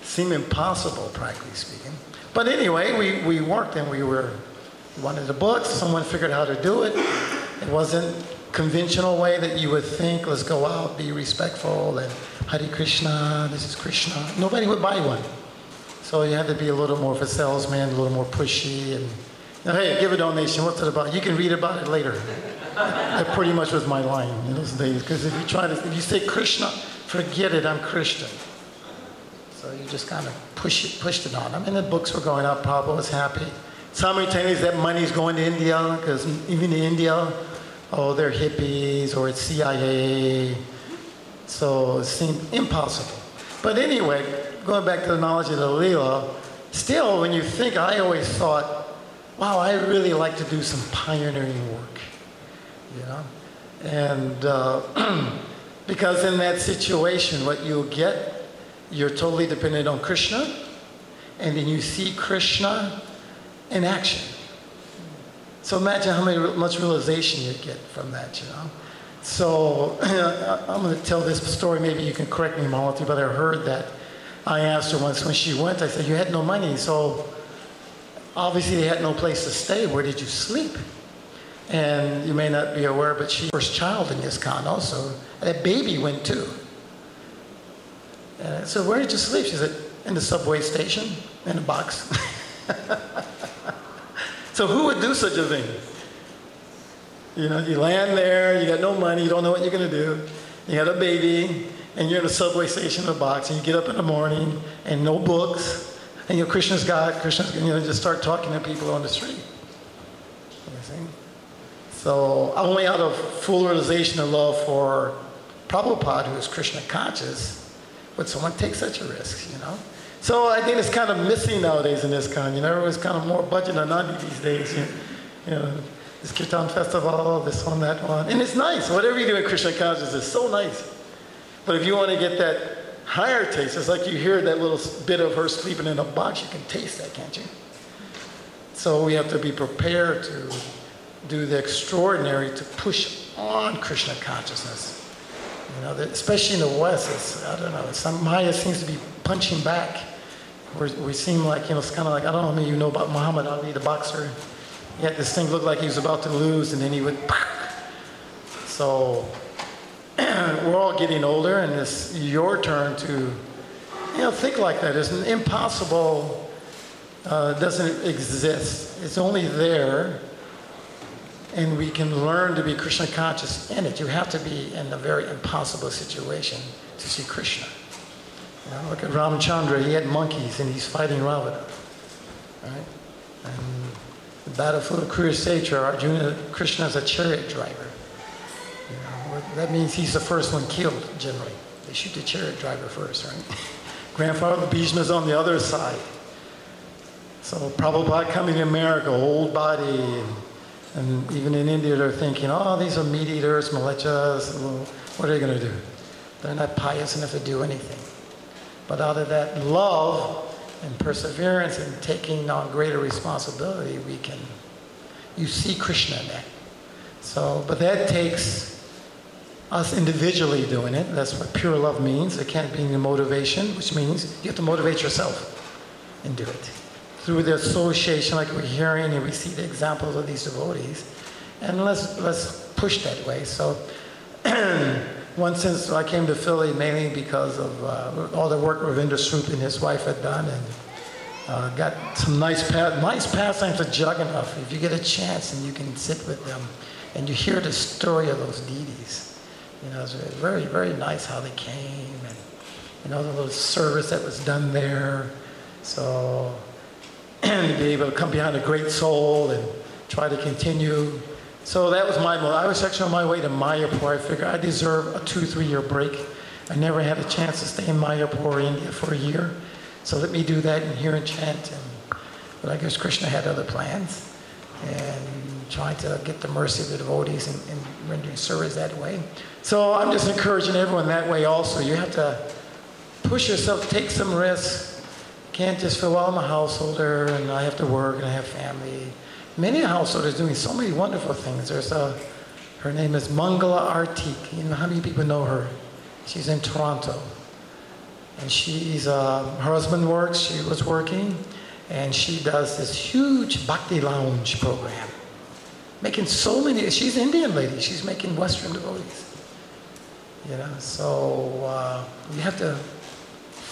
seemed impossible, practically speaking. But anyway, we, we worked and we were we wanted the books. Someone figured out how to do it. It wasn't conventional way that you would think, let's go out, be respectful, and Hare Krishna, this is Krishna. Nobody would buy one. So you had to be a little more of a salesman, a little more pushy, and hey, give a donation. What's it about? You can read about it later. that pretty much was my line in those days. Because if you try to, if you say Krishna, forget it. I'm Christian. So you just kind of push it, pushed it on them. And the books were going up. Pablo was happy. Simultaneously, that money is going to India because even in India, oh, they're hippies or it's CIA. So it seemed impossible. But anyway, going back to the knowledge of the Leela, still, when you think, I always thought, wow, I really like to do some pioneering work, you know? And uh, because in that situation, what you'll get, you're totally dependent on Krishna, and then you see Krishna in action. So imagine how many, much realization you get from that, you know? So I'm going to tell this story. Maybe you can correct me, Malati, but I heard that. I asked her once when she went, I said, You had no money, so obviously they had no place to stay. Where did you sleep? And you may not be aware, but she first child in this also. That baby went too. And I said, Where did you sleep? She said, In the subway station, in a box. so who would do such a thing? You know, you land there, you got no money, you don't know what you're going to do. You got a baby, and you're in a subway station in a box, and you get up in the morning, and no books, and your Krishna's God, Krishna's, you know, just start talking to people on the street. So only out of full realization of love for Prabhupada, who is Krishna conscious, would someone take such a risk, you know? So I think it's kind of missing nowadays in this kind. You know, everyone's kind of more budget than none these days. You, you know, this Kirtan festival, this one, that one. And it's nice. Whatever you do in Krishna consciousness is so nice. But if you want to get that higher taste. It's like you hear that little bit of her sleeping in a box. You can taste that, can't you? So we have to be prepared to do the extraordinary to push on Krishna consciousness. You know, especially in the West, it's, I don't know, some Maya seems to be punching back. We're, we seem like, you know, it's kind of like, I don't know, maybe you know about Muhammad Ali, the boxer. He had this thing look like he was about to lose, and then he would. So we're all getting older, and it's your turn to, you know, think like that. It's impossible uh, doesn't exist. It's only there, and we can learn to be Krishna conscious in it. You have to be in a very impossible situation to see Krishna. You know, look at Ramchandra. He had monkeys, and he's fighting Ravana. Right? And the battlefield of Kurukshetra, Arjuna, Krishna is a chariot driver. You know, that means he's the first one killed, generally. They shoot the chariot driver first, right? Grandfather Bhishma is on the other side. So Prabhupada coming to America, old body, and, and even in India they're thinking, oh, these are meat eaters, mlecchas, what are they going to do? They're not pious enough to do anything. But out of that love and perseverance and taking on greater responsibility, we can, you see Krishna in that. So, but that takes us individually doing it. That's what pure love means. It can't be the motivation, which means you have to motivate yourself and do it. Through the association, like we're hearing, and we see the examples of these devotees. And let's, let's push that way. So, one since I came to Philly mainly because of uh, all the work Ravindra Svarupa and his wife had done, and uh, got some nice nice pastimes with Jagannath. If you get a chance and you can sit with them, and you hear the story of those deities, you know, it's very very nice how they came, and you know the little service that was done there. So, and to be able to come behind a great soul and try to continue so that was my I was actually on my way to Mayapur. I figured I deserve a two, three year break. I never had a chance to stay in Mayapur, India for a year. So let me do that and hear and chant. And, but I guess Krishna had other plans and trying to get the mercy of the devotees and, and rendering service that way. So I'm just encouraging everyone that way also. You have to push yourself, take some risks. Can't just feel, well, I'm a householder and I have to work and I have family. Many householders doing so many wonderful things. There's a, her name is Mangala Artik. You know how many people know her? She's in Toronto. And she's, uh, her husband works, she was working, and she does this huge bhakti lounge program. Making so many, she's an Indian lady, she's making Western devotees. You know, so uh, you have to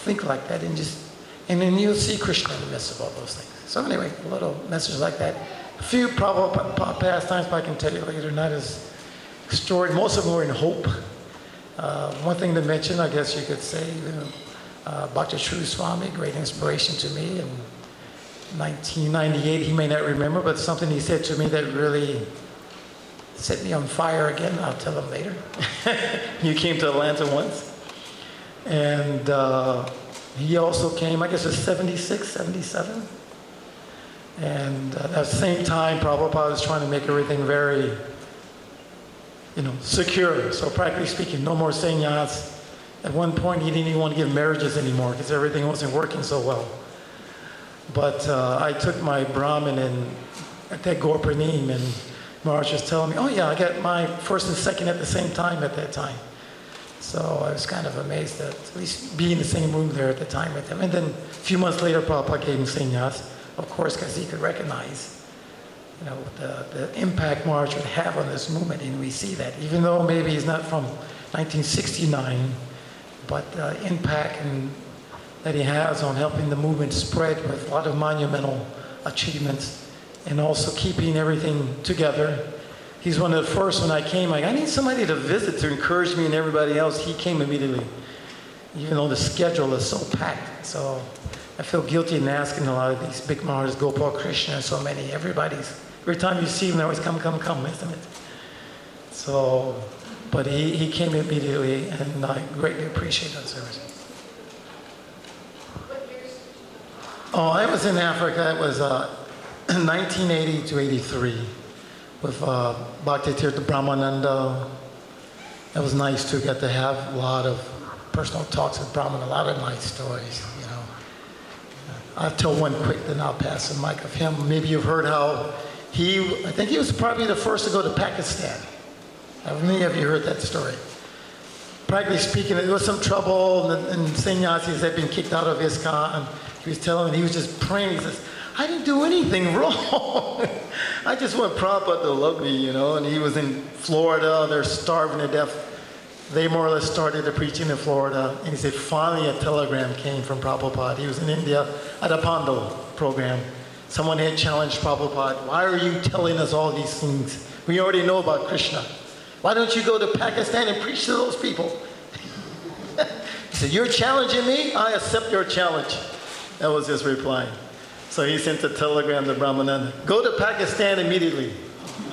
think like that and just, and then you'll see Krishna in the midst of all those things. So anyway, a little message like that. Few Prabhupada pastimes, but I can tell you later, not as extraordinary. Most of them were in hope. Uh, one thing to mention, I guess you could say, you know, uh, Bhakti Charu Swami, great inspiration to me. In 1998, he may not remember, but something he said to me that really set me on fire again. I'll tell him later. you came to Atlanta once. And uh, he also came, I guess it was 76, 77. And at the same time, Prabhupada was trying to make everything very, you know, secure. So practically speaking, no more sannyas. At one point, he didn't even want to give marriages anymore because everything wasn't working so well. But uh, I took my Brahmin and at that Gaura Purnima, and Maharaj was telling me, oh yeah, I got my first and second at the same time at that time. So I was kind of amazed that at least be in the same room there at the time with him. And then a few months later, Prabhupada gave him sannyas of course, because he could recognize, you know, the, the impact Maharaj would have on this movement, and we see that. Even though maybe he's not from 1969, but the impact and, that he has on helping the movement spread with a lot of monumental achievements, and also keeping everything together. He's one of the first when I came, like, I need somebody to visit to encourage me and everybody else. He came immediately, even though the schedule is so packed. So I feel guilty in asking a lot of these big Mars, Gopal Krishna, so many. Everybody's, every time you see them, they always come, come, come, isn't it? So, but he, he came immediately, and I greatly appreciate that service. Oh, I was in Africa. It was uh, 1980 to 83 with uh, Bhakti Tirtha Brahmananda. It was nice to get to have a lot of personal talks with Brahman, a lot of nice stories. I'll tell one quick, then I'll pass the mic of him. Maybe you've heard how he, I think he was probably the first to go to Pakistan. Have many of you heard that story? Practically speaking, there was some trouble, and, and sannyasis had been kicked out of ISKCON. And he was telling me, he was just praying. He says, I didn't do anything wrong. I just want Prabhupada to love me, you know. And he was in Florida, they're starving to death. They more or less started the preaching in Florida. And he said, finally a telegram came from Prabhupada. He was in India at a pandal program. Someone had challenged Prabhupada, why are you telling us all these things? We already know about Krishna. Why don't you go to Pakistan and preach to those people? he said, You're challenging me? I accept your challenge. That was his reply. So he sent a telegram to Brahmananda Go to Pakistan immediately.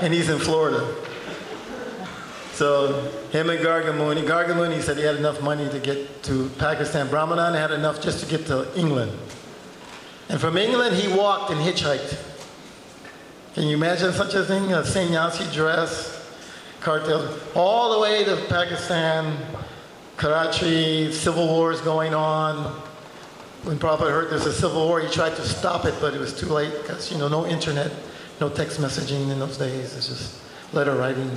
and he's in Florida. So him and Gargamuni, Gargamuni said he had enough money to get to Pakistan. Brahmananda had enough just to get to England. And from England, he walked and hitchhiked can you imagine such a thing? A sannyasi dress, kartals, all the way to Pakistan, Karachi, civil wars going on. When Prabhupada heard there's a civil war, he tried to stop it, but it was too late because, you know, no internet, no text messaging in those days. It's just letter writing.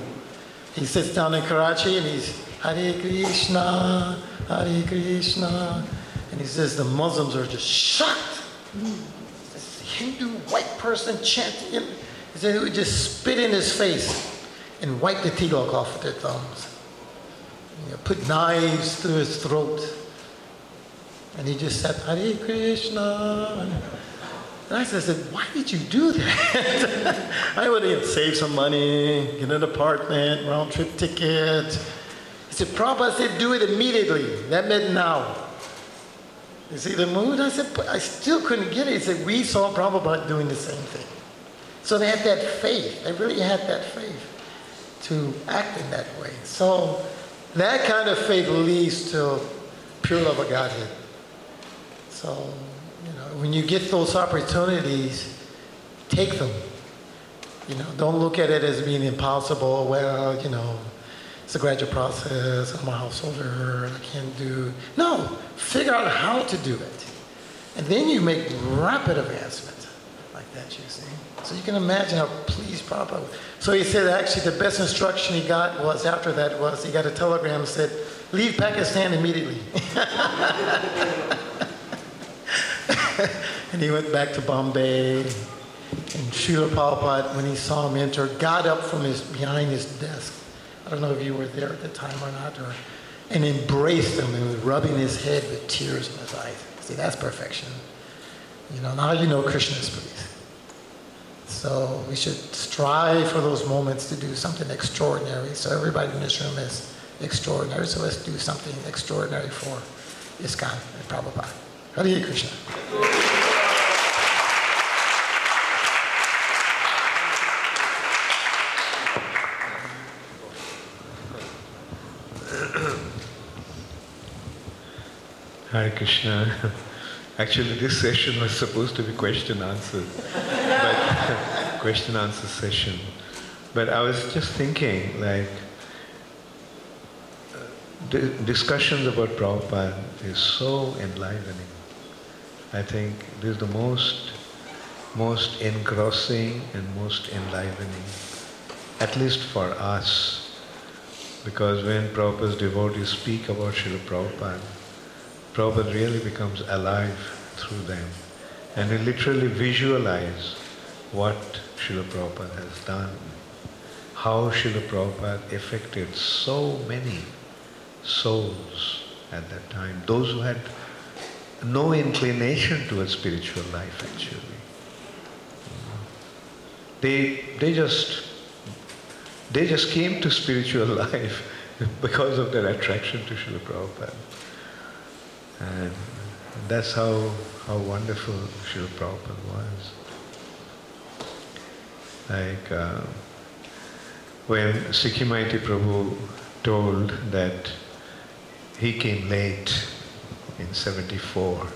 He sits down in Karachi and he's Hare Krishna, Hare Krishna. And he says the Muslims are just shocked. This Hindu white person chanting. him. He said they would just spit in his face and wipe the tilak off with their thumbs. You know, put knives through his throat. And he just said, Hare Krishna. And I said, why did you do that? I would have saved some money, get an apartment, round trip ticket. He said, Prabhupada said, do it immediately. That meant now. You see the mood? I said, but I still couldn't get it. He said, we saw Prabhupada doing the same thing. So they had that faith. They really had that faith to act in that way. So that kind of faith leads to pure love of Godhead. So, when you get those opportunities, take them. You know, don't look at it as being impossible. Well, you know, it's a graduate process. I'm a householder. I can't do. No, figure out how to do it, and then you make rapid advancement like that. You see. So you can imagine how pleased Papa was. So he said actually the best instruction he got was after that was he got a telegram that said, leave Pakistan immediately. and he went back to Bombay. And Srila Prabhupada, when he saw him enter, got up from his behind his desk. I don't know if you were there at the time or not, or, and embraced him and was rubbing his head with tears in his eyes. See, that's perfection. You know, now you know Krishna is pleased. So we should strive for those moments to do something extraordinary. So everybody in this room is extraordinary. So let's do something extraordinary for ISKCON and Prabhupada. Hare Krishna. Hare Krishna. Actually, this session was supposed to be question answer, but question answer session. But I was just thinking, like, uh, the discussions about Prabhupada is so enlivening. I think this is the most, most engrossing and most enlivening, at least for us. Because when Prabhupada's devotees speak about Srila Prabhupada, Prabhupada really becomes alive through them. And we literally visualize what Srila Prabhupada has done, how Srila Prabhupada affected so many souls at that time, those who had no inclination towards spiritual life actually. They, they just they just came to spiritual life because of their attraction to Srila Prabhupada. And that's how, how wonderful Srila Prabhupada was. Like uh, when Sikhi Mahiti Prabhu told that he came late in 74,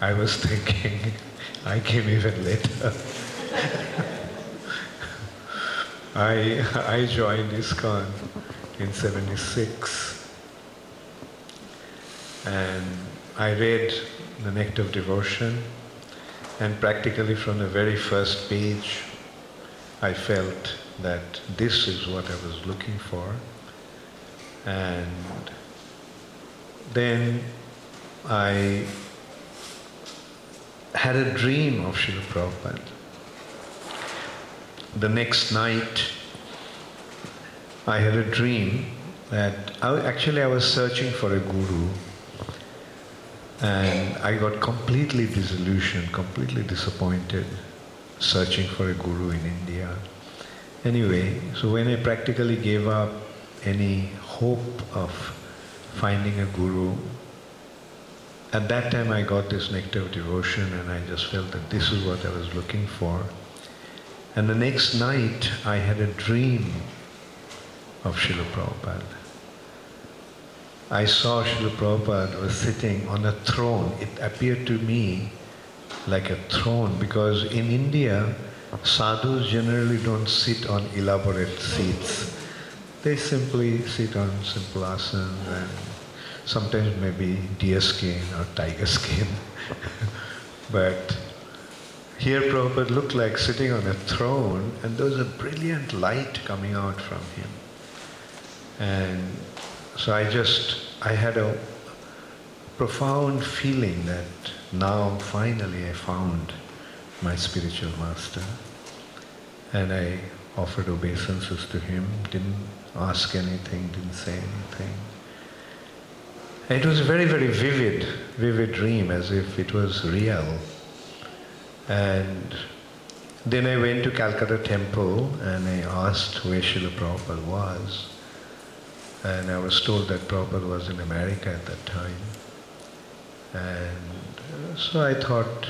I was thinking I came even later. I, I joined ISKCON in 76. And I read The Nectar of Devotion, and practically from the very first page, I felt that this is what I was looking for. And then I had a dream of Srila Prabhupada. The next night, I had a dream that I, actually I was searching for a guru and I got completely disillusioned, completely disappointed searching for a guru in India. Anyway, so when I practically gave up any hope of finding a guru, at that time I got this nectar of devotion and I just felt that this is what I was looking for. And the next night I had a dream of Srila Prabhupada. I saw Srila Prabhupada was sitting on a throne. It appeared to me like a throne because in India, sadhus generally don't sit on elaborate seats. They simply sit on simple asanas and sometimes maybe deer skin or tiger skin. but here Prabhupada looked like sitting on a throne and there was a brilliant light coming out from him. And so I just, I had a profound feeling that now finally I found my spiritual master. And I offered obeisances to him, didn't ask anything, didn't say anything. It was a very, very vivid, vivid dream, as if it was real. And then I went to Calcutta Temple and I asked where Srila Prabhupada was. And I was told that Prabhupada was in America at that time. And so I thought,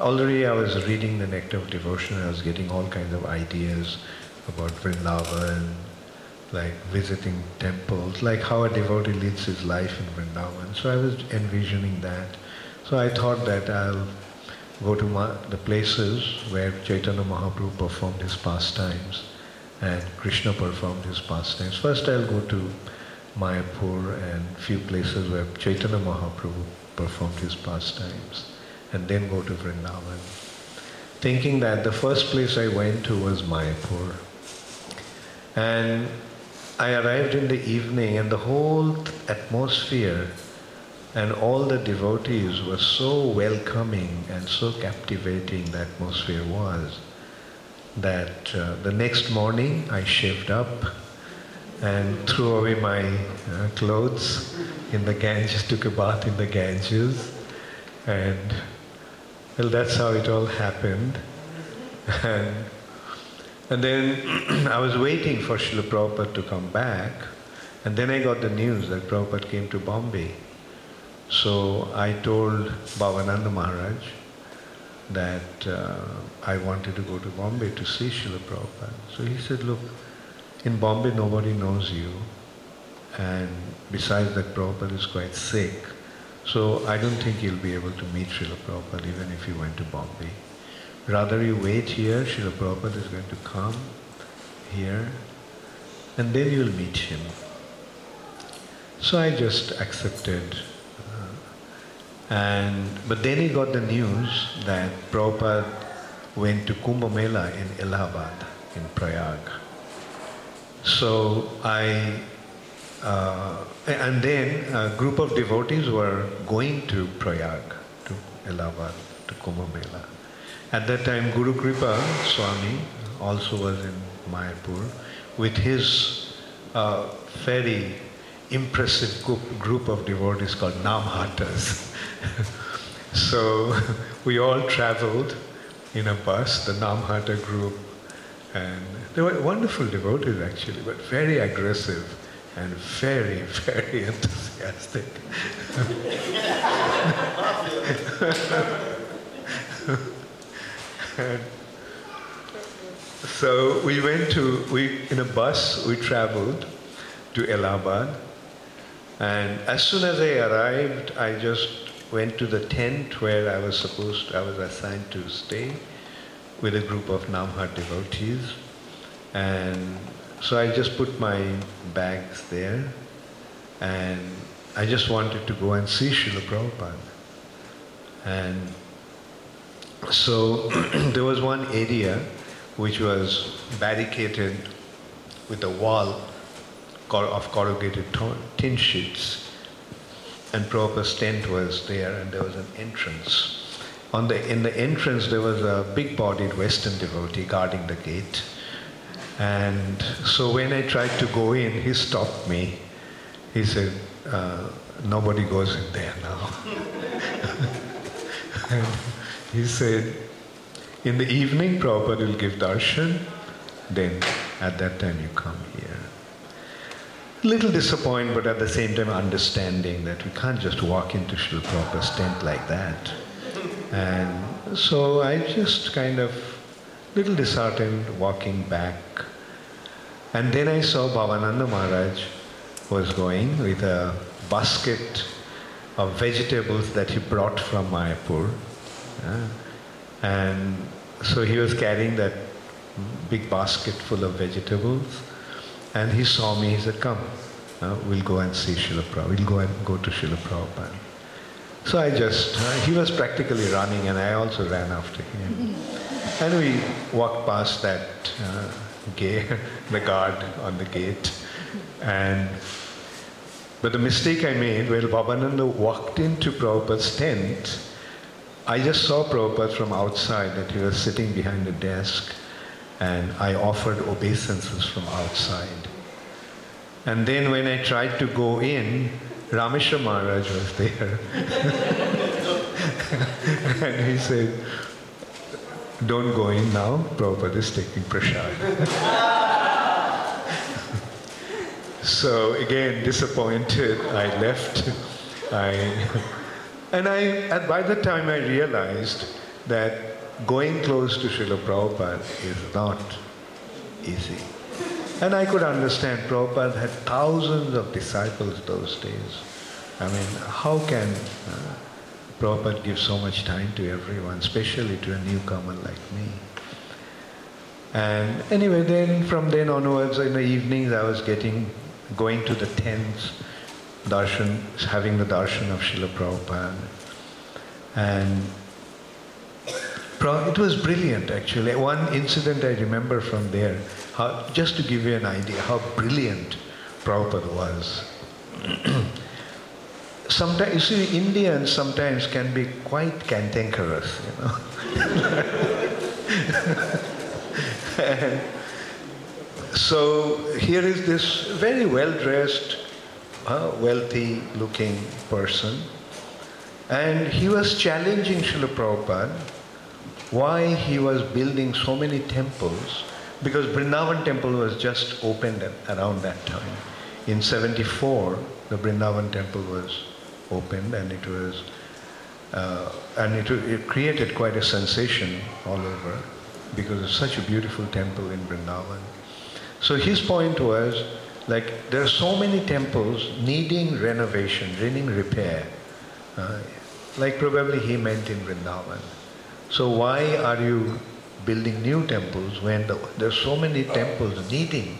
already I was reading the Nectar of Devotion, I was getting all kinds of ideas about Vrindavan, like visiting temples, like how a devotee leads his life in Vrindavan. So I was envisioning that. So I thought that I'll go to ma- the places where Chaitanya Mahaprabhu performed his pastimes and Krishna performed his pastimes. First I'll go to Mayapur and few places where Chaitanya Mahaprabhu performed his pastimes and then go to Vrindavan. Thinking that the first place I went to was Mayapur. And I arrived in the evening and the whole atmosphere and all the devotees were so welcoming and so captivating the atmosphere was that uh, the next morning I shaved up and threw away my uh, clothes in the Ganges, took a bath in the Ganges, and well, that's how it all happened. And, and then I was waiting for Srila Prabhupada to come back, and then I got the news that Prabhupada came to Bombay. So I told Bhavananda Maharaj that uh, I wanted to go to Bombay to see Srila Prabhupada. So he said, look, in Bombay nobody knows you, and besides that Prabhupada is quite sick, so I don't think you'll be able to meet Srila Prabhupada even if you went to Bombay. Rather you wait here, Srila Prabhupada is going to come here, and then you'll meet him. So I just accepted and, but then he got the news that Prabhupada went to Kumbh Mela in Allahabad, in Prayag. So I, uh, and then a group of devotees were going to Prayag, to Allahabad, to Kumbh Mela. At that time, Guru Kripa Swami also was in Mayapur with his uh, very impressive group of devotees called Namhatas. so we all traveled in a bus, the Namhata group, and they were wonderful devotees actually, but very aggressive and very, very enthusiastic. So we went to, we, in a bus, we traveled to Allahabad, and as soon as I arrived, I just went to the tent where I was supposed, I was assigned to stay with a group of Namhat devotees. And so I just put my bags there and I just wanted to go and see Srila Prabhupada. And so there was one area which was barricaded with a wall of corrugated tin sheets. And Prabhupada's tent was there and there was an entrance. On the, in the entrance there was a big-bodied Western devotee guarding the gate. And so when I tried to go in, he stopped me. He said, uh, nobody goes in there now. he said, in the evening, Prabhupada will give darshan, then at that time you come here. Little disappointed, but at the same time understanding that we can't just walk into Srila Prabhupada's tent like that. And so I just kind of, little disheartened, walking back. And then I saw Bhavananda Maharaj was going with a basket of vegetables that he brought from Mayapur. Uh, and so he was carrying that big basket full of vegetables. And he saw me, he said, come, uh, we'll go and see Srila Prabhupada. We'll go and go to Srila Prabhupada. So I just, uh, he was practically running and I also ran after him. and we walked past that uh, gate, the guard on the gate. And, but the mistake I made, when Bhavananda walked into Prabhupada's tent, I just saw Prabhupada from outside that he was sitting behind a desk and I offered obeisances from outside. And then when I tried to go in, Rameshwar Maharaj was there. and he said, don't go in now, Prabhupada is taking prasad. so again, disappointed, I left. I, and I, and by the time I realized that going close to Srila Prabhupada is not easy. And I could understand Prabhupada had thousands of disciples those days. I mean, how can uh, Prabhupada give so much time to everyone, especially to a newcomer like me? And anyway, then from then onwards, in the evenings, I was getting, going to the tents, darshan, having the darshan of Srila Prabhupada. And it was brilliant actually. One incident I remember from there, how, just to give you an idea how brilliant Prabhupada was. sometimes, you see, Indians sometimes can be quite cantankerous, you know. so here is this very well-dressed, uh, wealthy-looking person, and he was challenging Srila Prabhupada why he was building so many temples because Vrindavan temple was just opened at, around that time. In 74, the Vrindavan temple was opened and it was, uh, and it, it created quite a sensation all over because it's such a beautiful temple in Vrindavan. So his point was like there are so many temples needing renovation, needing repair, uh, like probably he meant in Vrindavan. So why are you building new temples when the, there are so many temples needing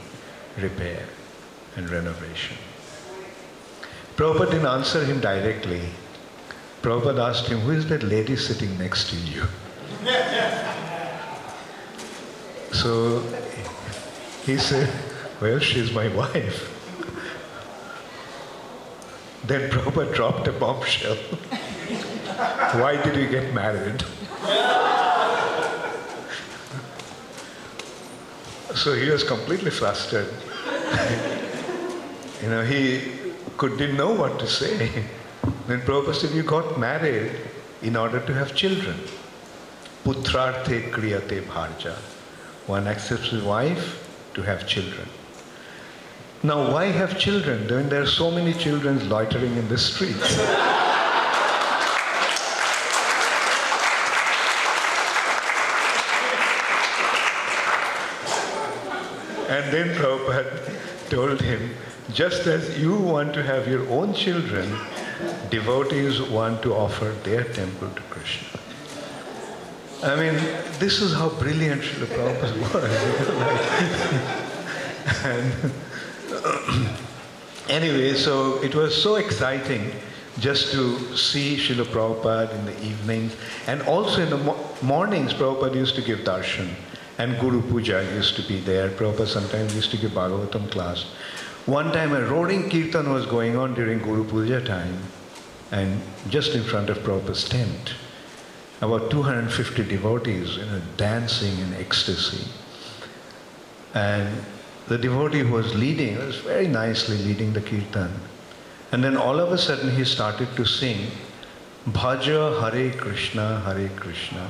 repair and renovation? Prabhupada didn't answer him directly. Prabhupada asked him, who is that lady sitting next to you? so he said, well, she's my wife. Then Prabhupada dropped a bombshell. Why did you get married? so he was completely flustered. you know, he could, didn't know what to say. Then Prabhupada said, you got married in order to have children. Putrarthe kriyate bharya. One accepts his wife to have children. Now, why have children when there are so many children loitering in the streets? And then Prabhupada told him, just as you want to have your own children, devotees want to offer their temple to Krishna. I mean, this is how brilliant Srila Prabhupada was. and anyway, so it was so exciting just to see Srila Prabhupada in the evenings. And also in the mo- mornings, Prabhupada used to give darshan. And Guru Puja used to be there. Prabhupada sometimes used to give Bhagavatam class. One time a roaring kirtan was going on during Guru Puja time. And just in front of Prabhupada's tent, about 250 devotees you know, dancing in ecstasy. And the devotee who was leading was very nicely leading the kirtan. And then all of a sudden he started to sing Bhaja Hare Krishna, Hare Krishna.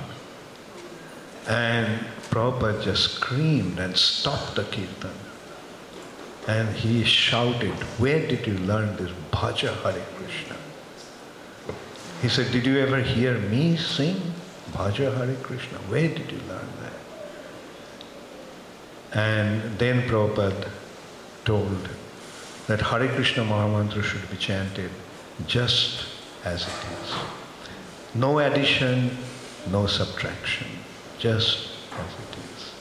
And Prabhupada just screamed and stopped the kirtan. And he shouted, Where did you learn this Bhaja Hare Krishna? He said, Did you ever hear me sing Bhaja Hare Krishna? Where did you learn? And then Prabhupada told that Hare Krishna Mahamantra should be chanted just as it is. No addition, no subtraction, just as it is.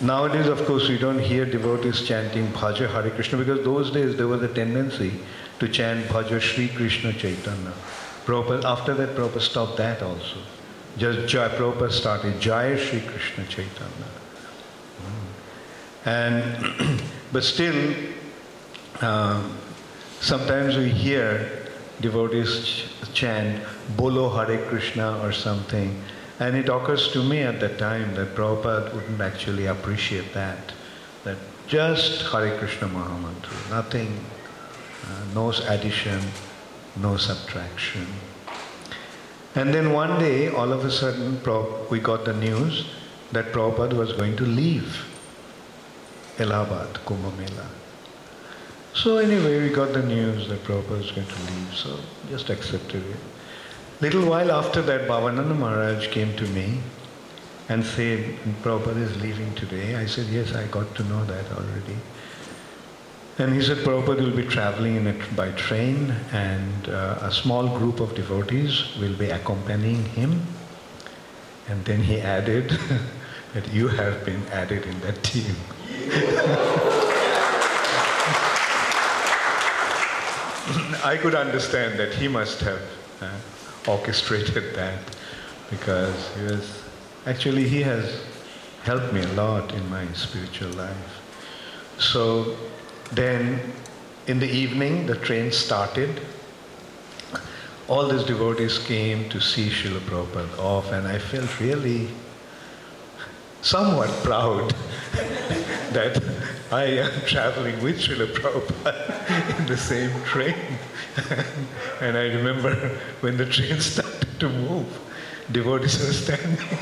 Nowadays, of course, we don't hear devotees chanting Bhaja Hare Krishna because those days there was a tendency to chant Bhaja Sri Krishna Chaitanya. After that, Prabhupada stopped that also. Just Jai, Prabhupada started Jai Sri Krishna Chaitanya. And but still, um, sometimes we hear devotees ch- chant Bolo Hare Krishna or something, and it occurs to me at that time that Prabhupada wouldn't actually appreciate that. That just Hare Krishna Mahamantra, nothing, uh, no addition, no subtraction. And then one day, all of a sudden, we got the news that Prabhupada was going to leave Allahabad, Kumbh Mela. So anyway, we got the news that Prabhupada was going to leave, so just accepted it. Little while after that, Bhavananda Maharaj came to me and said, Prabhupada is leaving today. I said, yes, I got to know that already. And he said Prabhupada will be traveling in a, by train and uh, a small group of devotees will be accompanying him. And then he added that you have been added in that team. I could understand that he must have uh, orchestrated that because he was actually he has helped me a lot in my spiritual life. So then in the evening the train started. All these devotees came to see Srila Prabhupada off and I felt really somewhat proud that I am traveling with Srila Prabhupada in the same train. and I remember when the train started to move, devotees were standing,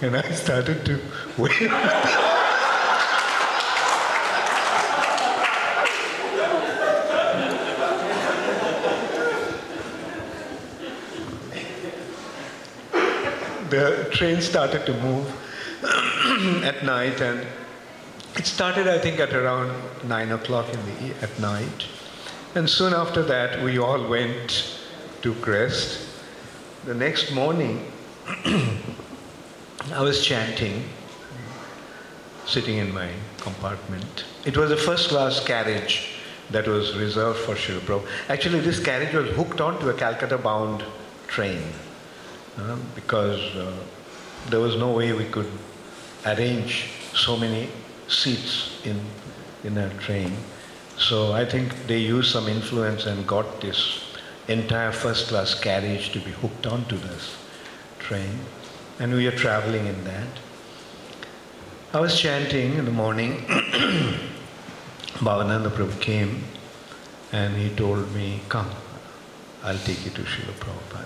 and I started to wave. The train started to move at night and it started, I think, at around nine o'clock in the at night, and soon after that, we all went to Crest. The next morning, I was chanting, sitting in my compartment. It was a first-class carriage that was reserved for Srila. Actually, this carriage was hooked onto a Calcutta-bound train uh, because uh, there was no way we could arrange so many seats in, in a train. So I think they used some influence and got this entire first class carriage to be hooked onto this train. And we are traveling in that. I was chanting in the morning. Bhavananda Prabhu came and he told me, Come, I'll take you to Srila Prabhupada.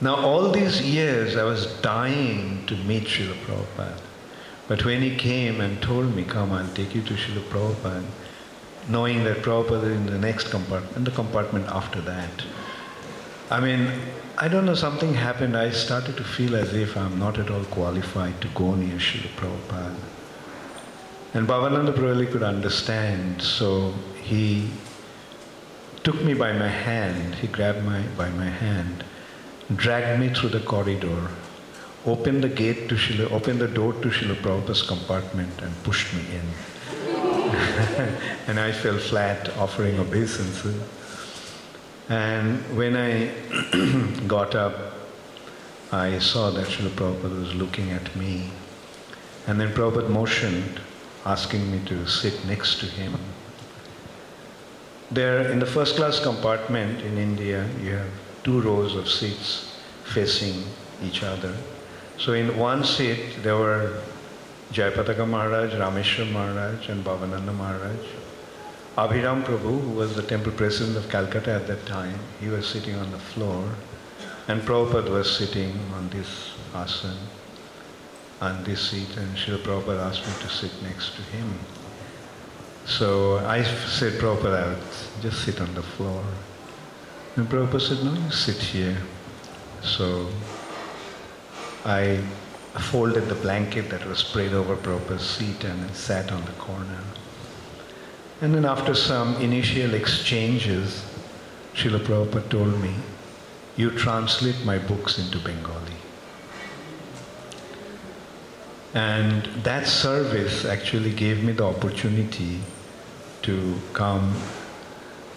Now, all these years I was dying to meet Srila Prabhupada. But when he came and told me, come, I'll take you to Srila Prabhupada, knowing that Prabhupada is in the next compartment, in the compartment after that, I mean, I don't know, something happened. I started to feel as if I'm not at all qualified to go near Srila Prabhupada. And Bhavananda Prabhu could understand, so he took me by my hand, he grabbed my by my hand, dragged me through the corridor, opened the gate to Srila, opened the door to Srila Prabhupada's compartment and pushed me in. and I fell flat offering obeisances. And when I got up, I saw that Srila Prabhupada was looking at me. And then Prabhupada motioned, asking me to sit next to him. There, in the first class compartment in India, you have two rows of seats facing each other. So in one seat, there were Jayapataka Maharaj, Rameshwar Maharaj, and Bhavananda Maharaj. Abhiram Prabhu, who was the temple president of Calcutta at that time, he was sitting on the floor, and Prabhupada was sitting on this asan, on this seat, and Srila Prabhupada asked me to sit next to him. So I said, Prabhupada, I would just sit on the floor. And Prabhupada said, no, you sit here. So I folded the blanket that was spread over Prabhupada's seat and sat on the corner. And then after some initial exchanges, Srila Prabhupada told me, you translate my books into Bengali. And that service actually gave me the opportunity to come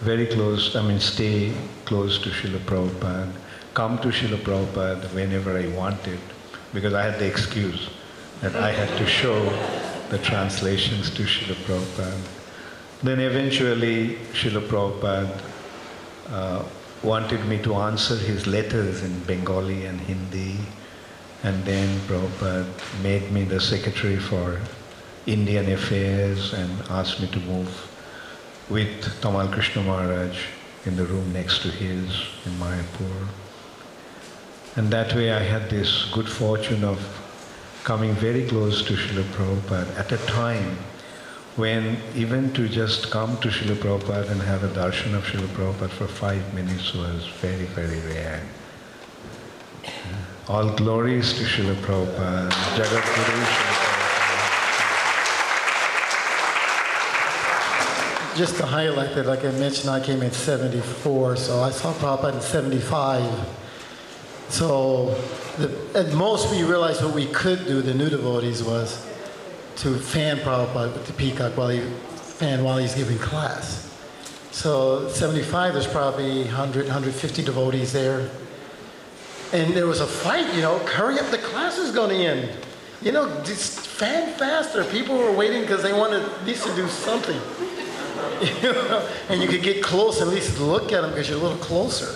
very close, I mean, stay close to Srila Prabhupada, come to Srila Prabhupada whenever I wanted, because I had the excuse that I had to show the translations to Srila Prabhupada. Then eventually, Srila Prabhupada uh, wanted me to answer his letters in Bengali and Hindi, and then Prabhupada made me the secretary for Indian affairs and asked me to move with Tamal Krishna Maharaj in the room next to his in Mayapur. And that way I had this good fortune of coming very close to Srila Prabhupada at a time when even to just come to Srila Prabhupada and have a darshan of Srila Prabhupada for five minutes was very, very rare. All glories to Srila Prabhupada, Jagat Guru Just to highlight that, like I mentioned, I came in 74, so I saw Prabhupada in 75. So the, at most we realized what we could do, the new devotees, was to fan Prabhupada with the peacock while he fan while he's giving class. So 75, there's probably 100, 150 devotees there. And there was a fight, you know, hurry up, the class is going to end. You know, just fan faster. People were waiting because they wanted least to do something. And you could get close at least look at them because you're a little closer.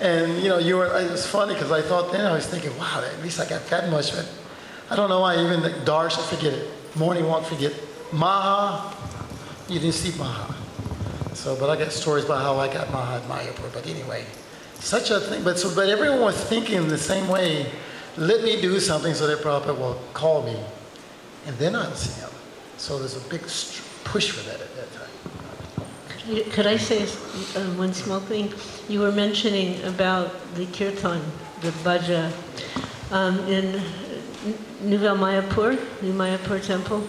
And you know, you were. It was funny because I thought then I was thinking, wow, at least I got that much. But I don't know why. Even the Darsh, forget it. Morning walk, forget. Maha, you didn't see Maha. So, but I got stories about how I got Maha at Mayapur. But anyway, such a thing. But so, but everyone was thinking the same way. Let me do something so that Prabhupada will call me, and then I'll see him. So there's a big push for that. Could I say uh, one small thing? You were mentioning about the kirtan, the bhaja. Um, in Nouvelle Mayapur, New Mayapur Temple,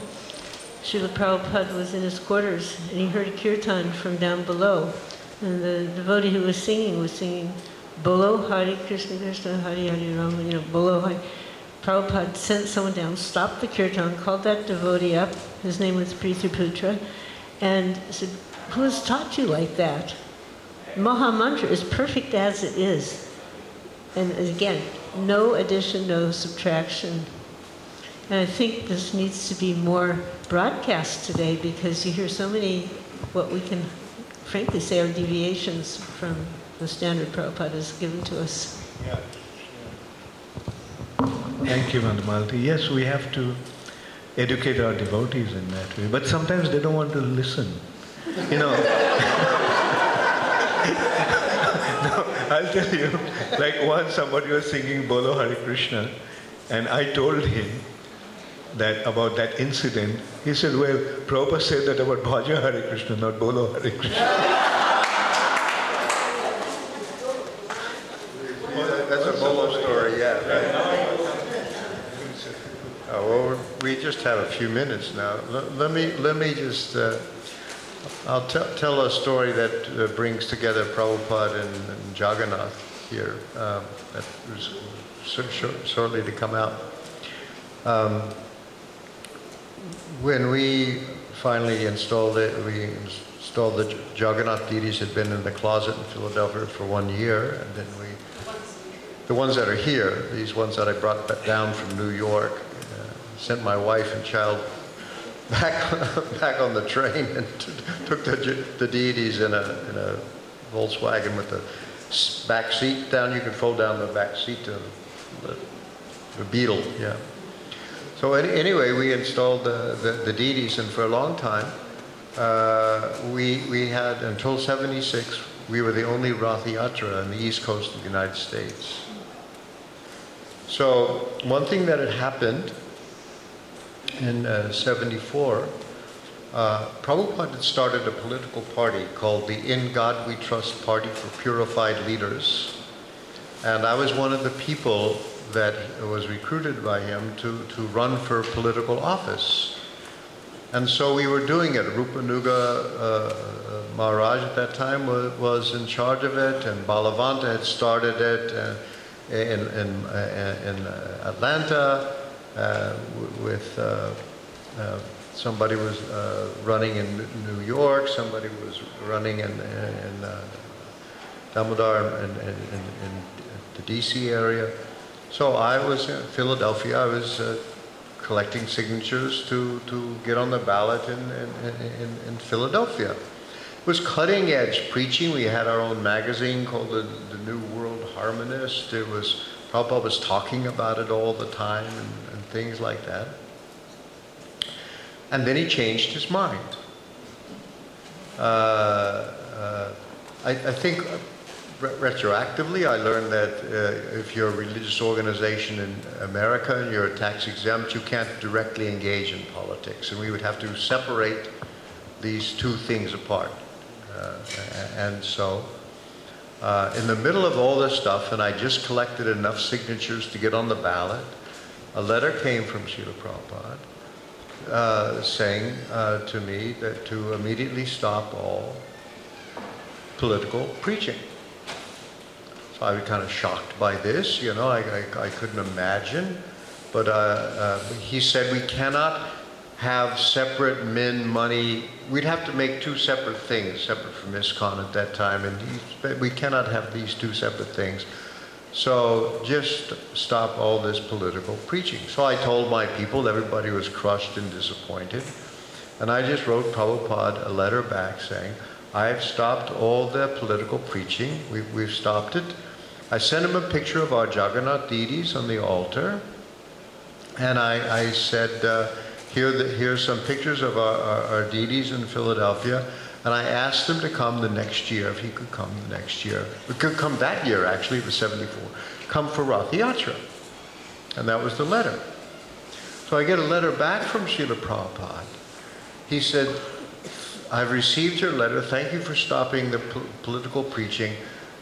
Srila Prabhupada was in his quarters and he heard a kirtan from down below. And the devotee who was singing was singing Bolo Hari Krishna Krishna Hari Hari Rama, you know, Bolo Hari. Prabhupada sent someone down, stopped the kirtan, called that devotee up. His name was Prithiputra, and said, Who has taught you like that? Maha Mantra is perfect as it is. And again, no addition, no subtraction. And I think this needs to be more broadcast today because you hear so many, what we can frankly say are deviations from the standard Prabhupada has given to us. Thank you, Mandamalti. Yes, we have to educate our devotees in that way, but sometimes they don't want to listen. You know. no, I'll tell you, like once somebody was singing Bolo Hare Krishna, and I told him that about that incident. He said, Well, Prabhupada said that about Bhaja Hare Krishna, not Bolo Hare Krishna. That's a Bolo story, yeah. Uh, well, we just have a few minutes now. Let, let me, let me just, uh, I'll tell tell a story that uh, brings together Prabhupada and, and Jagannath. here um, that was shor- shor- shortly to come out. Um, when we finally installed it, we installed the Jagannath deities had been in the closet in Philadelphia for one year, and then we, the ones that are here, these ones that I brought down from New York, uh, sent my wife and child back back on the train and t- took the, the deities in a in a Volkswagen with the back seat down. You could fold down the back seat to the, the Beetle, yeah. So any, anyway, we installed the, the, the deities, and for a long time, uh, we, we had, until 76, we were the only Rath Yatra on the east coast of the United States. So one thing that had happened in uh, 74, uh, Prabhupada had started a political party called the In God We Trust Party for Purified Leaders. And I was one of the people that was recruited by him to, to run for political office. And so we were doing it. Rupanuga uh, Maharaj at that time was, was in charge of it, and Balavanta had started it uh, in, in, uh, in uh, Atlanta with uh, uh, somebody was uh, running in New York, somebody was running in, in uh, Damodar and in, in, in the DC area. So I was in Philadelphia. I was uh, collecting signatures to, to get on the ballot in, in, in, Philadelphia. It was cutting edge preaching. We had our own magazine called the, the New World Harmonist. It was Prabhupada was talking about it all the time and things like that. And then he changed his mind. Uh, uh, I, I think re- retroactively, I learned that uh, if you're a religious organization in America and you're tax exempt, you can't directly engage in politics. And we would have to separate these two things apart. Uh, and so, uh, in the middle of all this stuff, and I just collected enough signatures to get on the ballot, a letter came from Srila Prabhupada uh, saying uh, to me that to immediately stop all political preaching. So I was kind of shocked by this, you know, I, I, I couldn't imagine. But uh, uh, he said we cannot have separate min money. We'd have to make two separate things, separate from ISKCON at that time, and we cannot have these two separate things. So just stop all this political preaching. So I told my people, everybody was crushed and disappointed. And I just wrote Prabhupada a letter back saying, I've stopped all the political preaching. We've, we've stopped it. I sent him a picture of our Jagannath deities on the altar. And I, I said, uh, here, the, here's some pictures of our, our, our deities in Philadelphia. And I asked him to come the next year, if he could come the next year. Could come that year, actually, it was 74. Come for Rath Yatra. And that was the letter. So I get a letter back from Srila Prabhupada. He said, I've received your letter. Thank you for stopping the po- political preaching.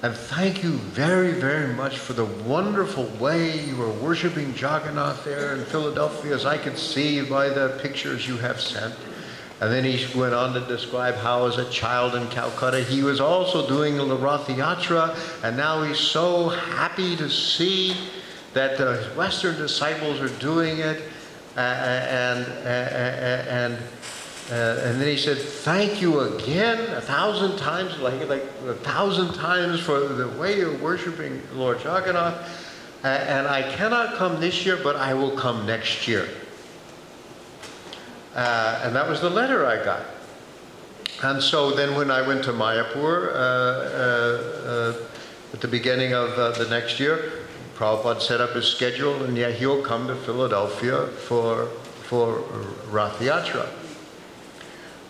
And thank you very, very much for the wonderful way you are worshiping Jagannath there in Philadelphia, as I can see by the pictures you have sent. And then he went on to describe how, as a child in Calcutta, he was also doing the Rath Yatra, and now he's so happy to see that the Western disciples are doing it. Uh, and, and, and, and then he said, Thank you again, a thousand times, like, like a thousand times for the way you're worshiping Lord Jagannath. And I cannot come this year, but I will come next year. Uh, and that was the letter I got. And so then when I went to Mayapur uh, uh, uh, at the beginning of uh, the next year, Prabhupada set up his schedule, and yeah, he'll come to Philadelphia for, for Rath Yatra.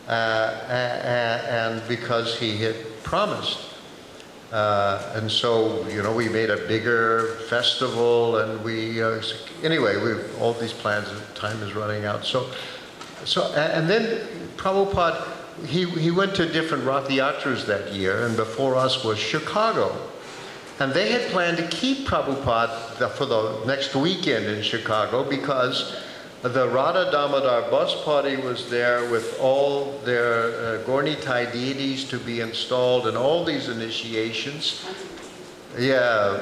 And because he had promised. Uh, and so, you know, we made a bigger festival, and we, uh, anyway, we all these plans, time is running out. So, so, and then Prabhupada, he, he went to different Rath Yatras that year, and before us was Chicago. And they had planned to keep Prabhupada for the next weekend in Chicago because the Radha Damodar bus party was there with all their uh, Gaura Nitai deities to be installed and all these initiations. Yeah,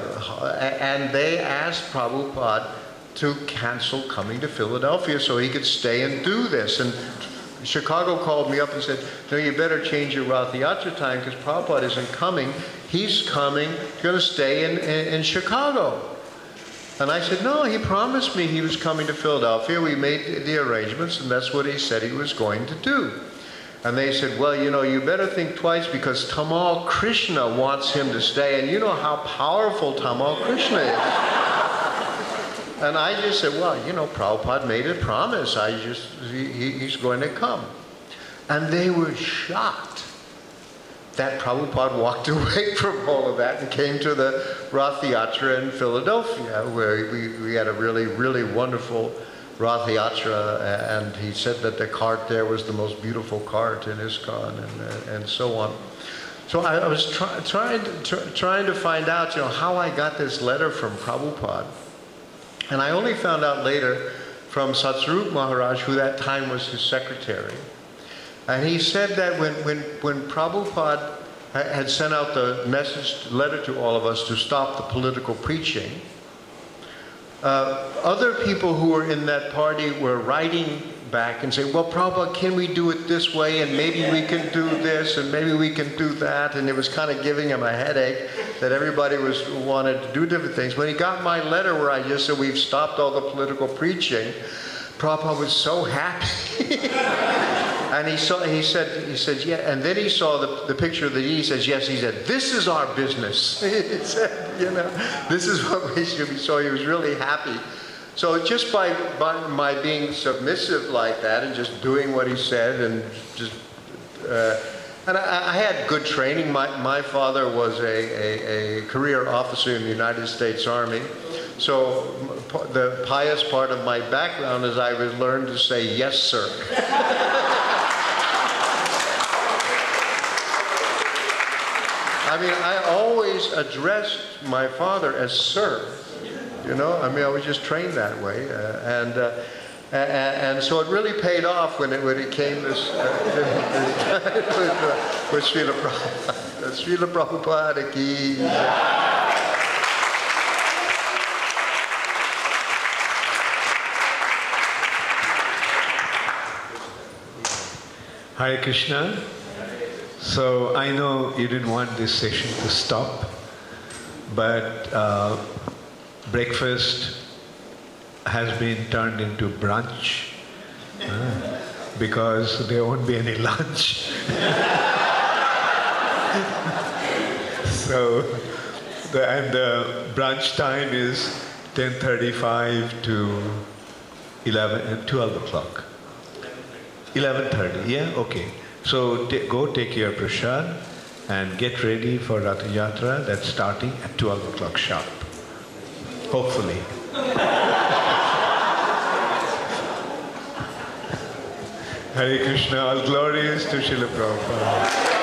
and they asked Prabhupada to cancel coming to Philadelphia so he could stay and do this. And Chicago called me up and said, No, you better change your Rath Yatra time because Prabhupada isn't coming. He's coming, going to stay in, in, in Chicago. And I said, No, he promised me he was coming to Philadelphia. We made the arrangements, and that's what he said he was going to do. And they said, Well, you know, you better think twice because Tamal Krishna wants him to stay. And you know how powerful Tamal Krishna is. And I just said, Well, you know, Prabhupada made a promise. I just, he, he- he's going to come. And they were shocked that Prabhupada walked away from all of that and came to the Rath Yatra in Philadelphia, where we, we had a really, really wonderful Rath Yatra, and he said that the cart there was the most beautiful cart in ISKCON, and, uh, and so on. So I, I was try, trying, to, tr- trying to find out, you know, how I got this letter from Prabhupada. And I only found out later from Satsvarup Maharaj, who that time was his secretary. And he said that when, when, when Prabhupada had sent out the message, letter to all of us to stop the political preaching, uh, other people who were in that party were writing back and say, well, Prabhupada, can we do it this way? And maybe we can do this, and maybe we can do that. And it was kind of giving him a headache that everybody was wanted to do different things. When he got my letter where I just said, we've stopped all the political preaching, Prabhupada was so happy. And he saw, he said, he said, yeah. And then he saw the, the picture of the He says, yes. He said, this is our business. he said, you know, this is what we should be. So he was really happy. So just by, by my being submissive like that and just doing what he said and just, uh, and I, I had good training. My, my father was a, a, a career officer in the United States Army. So the pious part of my background is I was learned to say yes, sir. I mean, I always addressed my father as sir. You know, I mean, I was just trained that way, uh, and uh, a- a- and so it really paid off when it when it came this uh, with, uh, with Srila Prabhupada. Srila Prabhupada ki. Hare Krishna. So I know you didn't want this session to stop, but uh, breakfast has been turned into brunch uh, because there won't be any lunch. so, the, and the brunch time is 10:35 to 11, 12 o'clock. 11.30, yeah? Okay. So ta- go take your prasad and get ready for Rath Yatra that's starting at 12 o'clock sharp. Hopefully. Hare Krishna, all glories to Srila Prabhupada.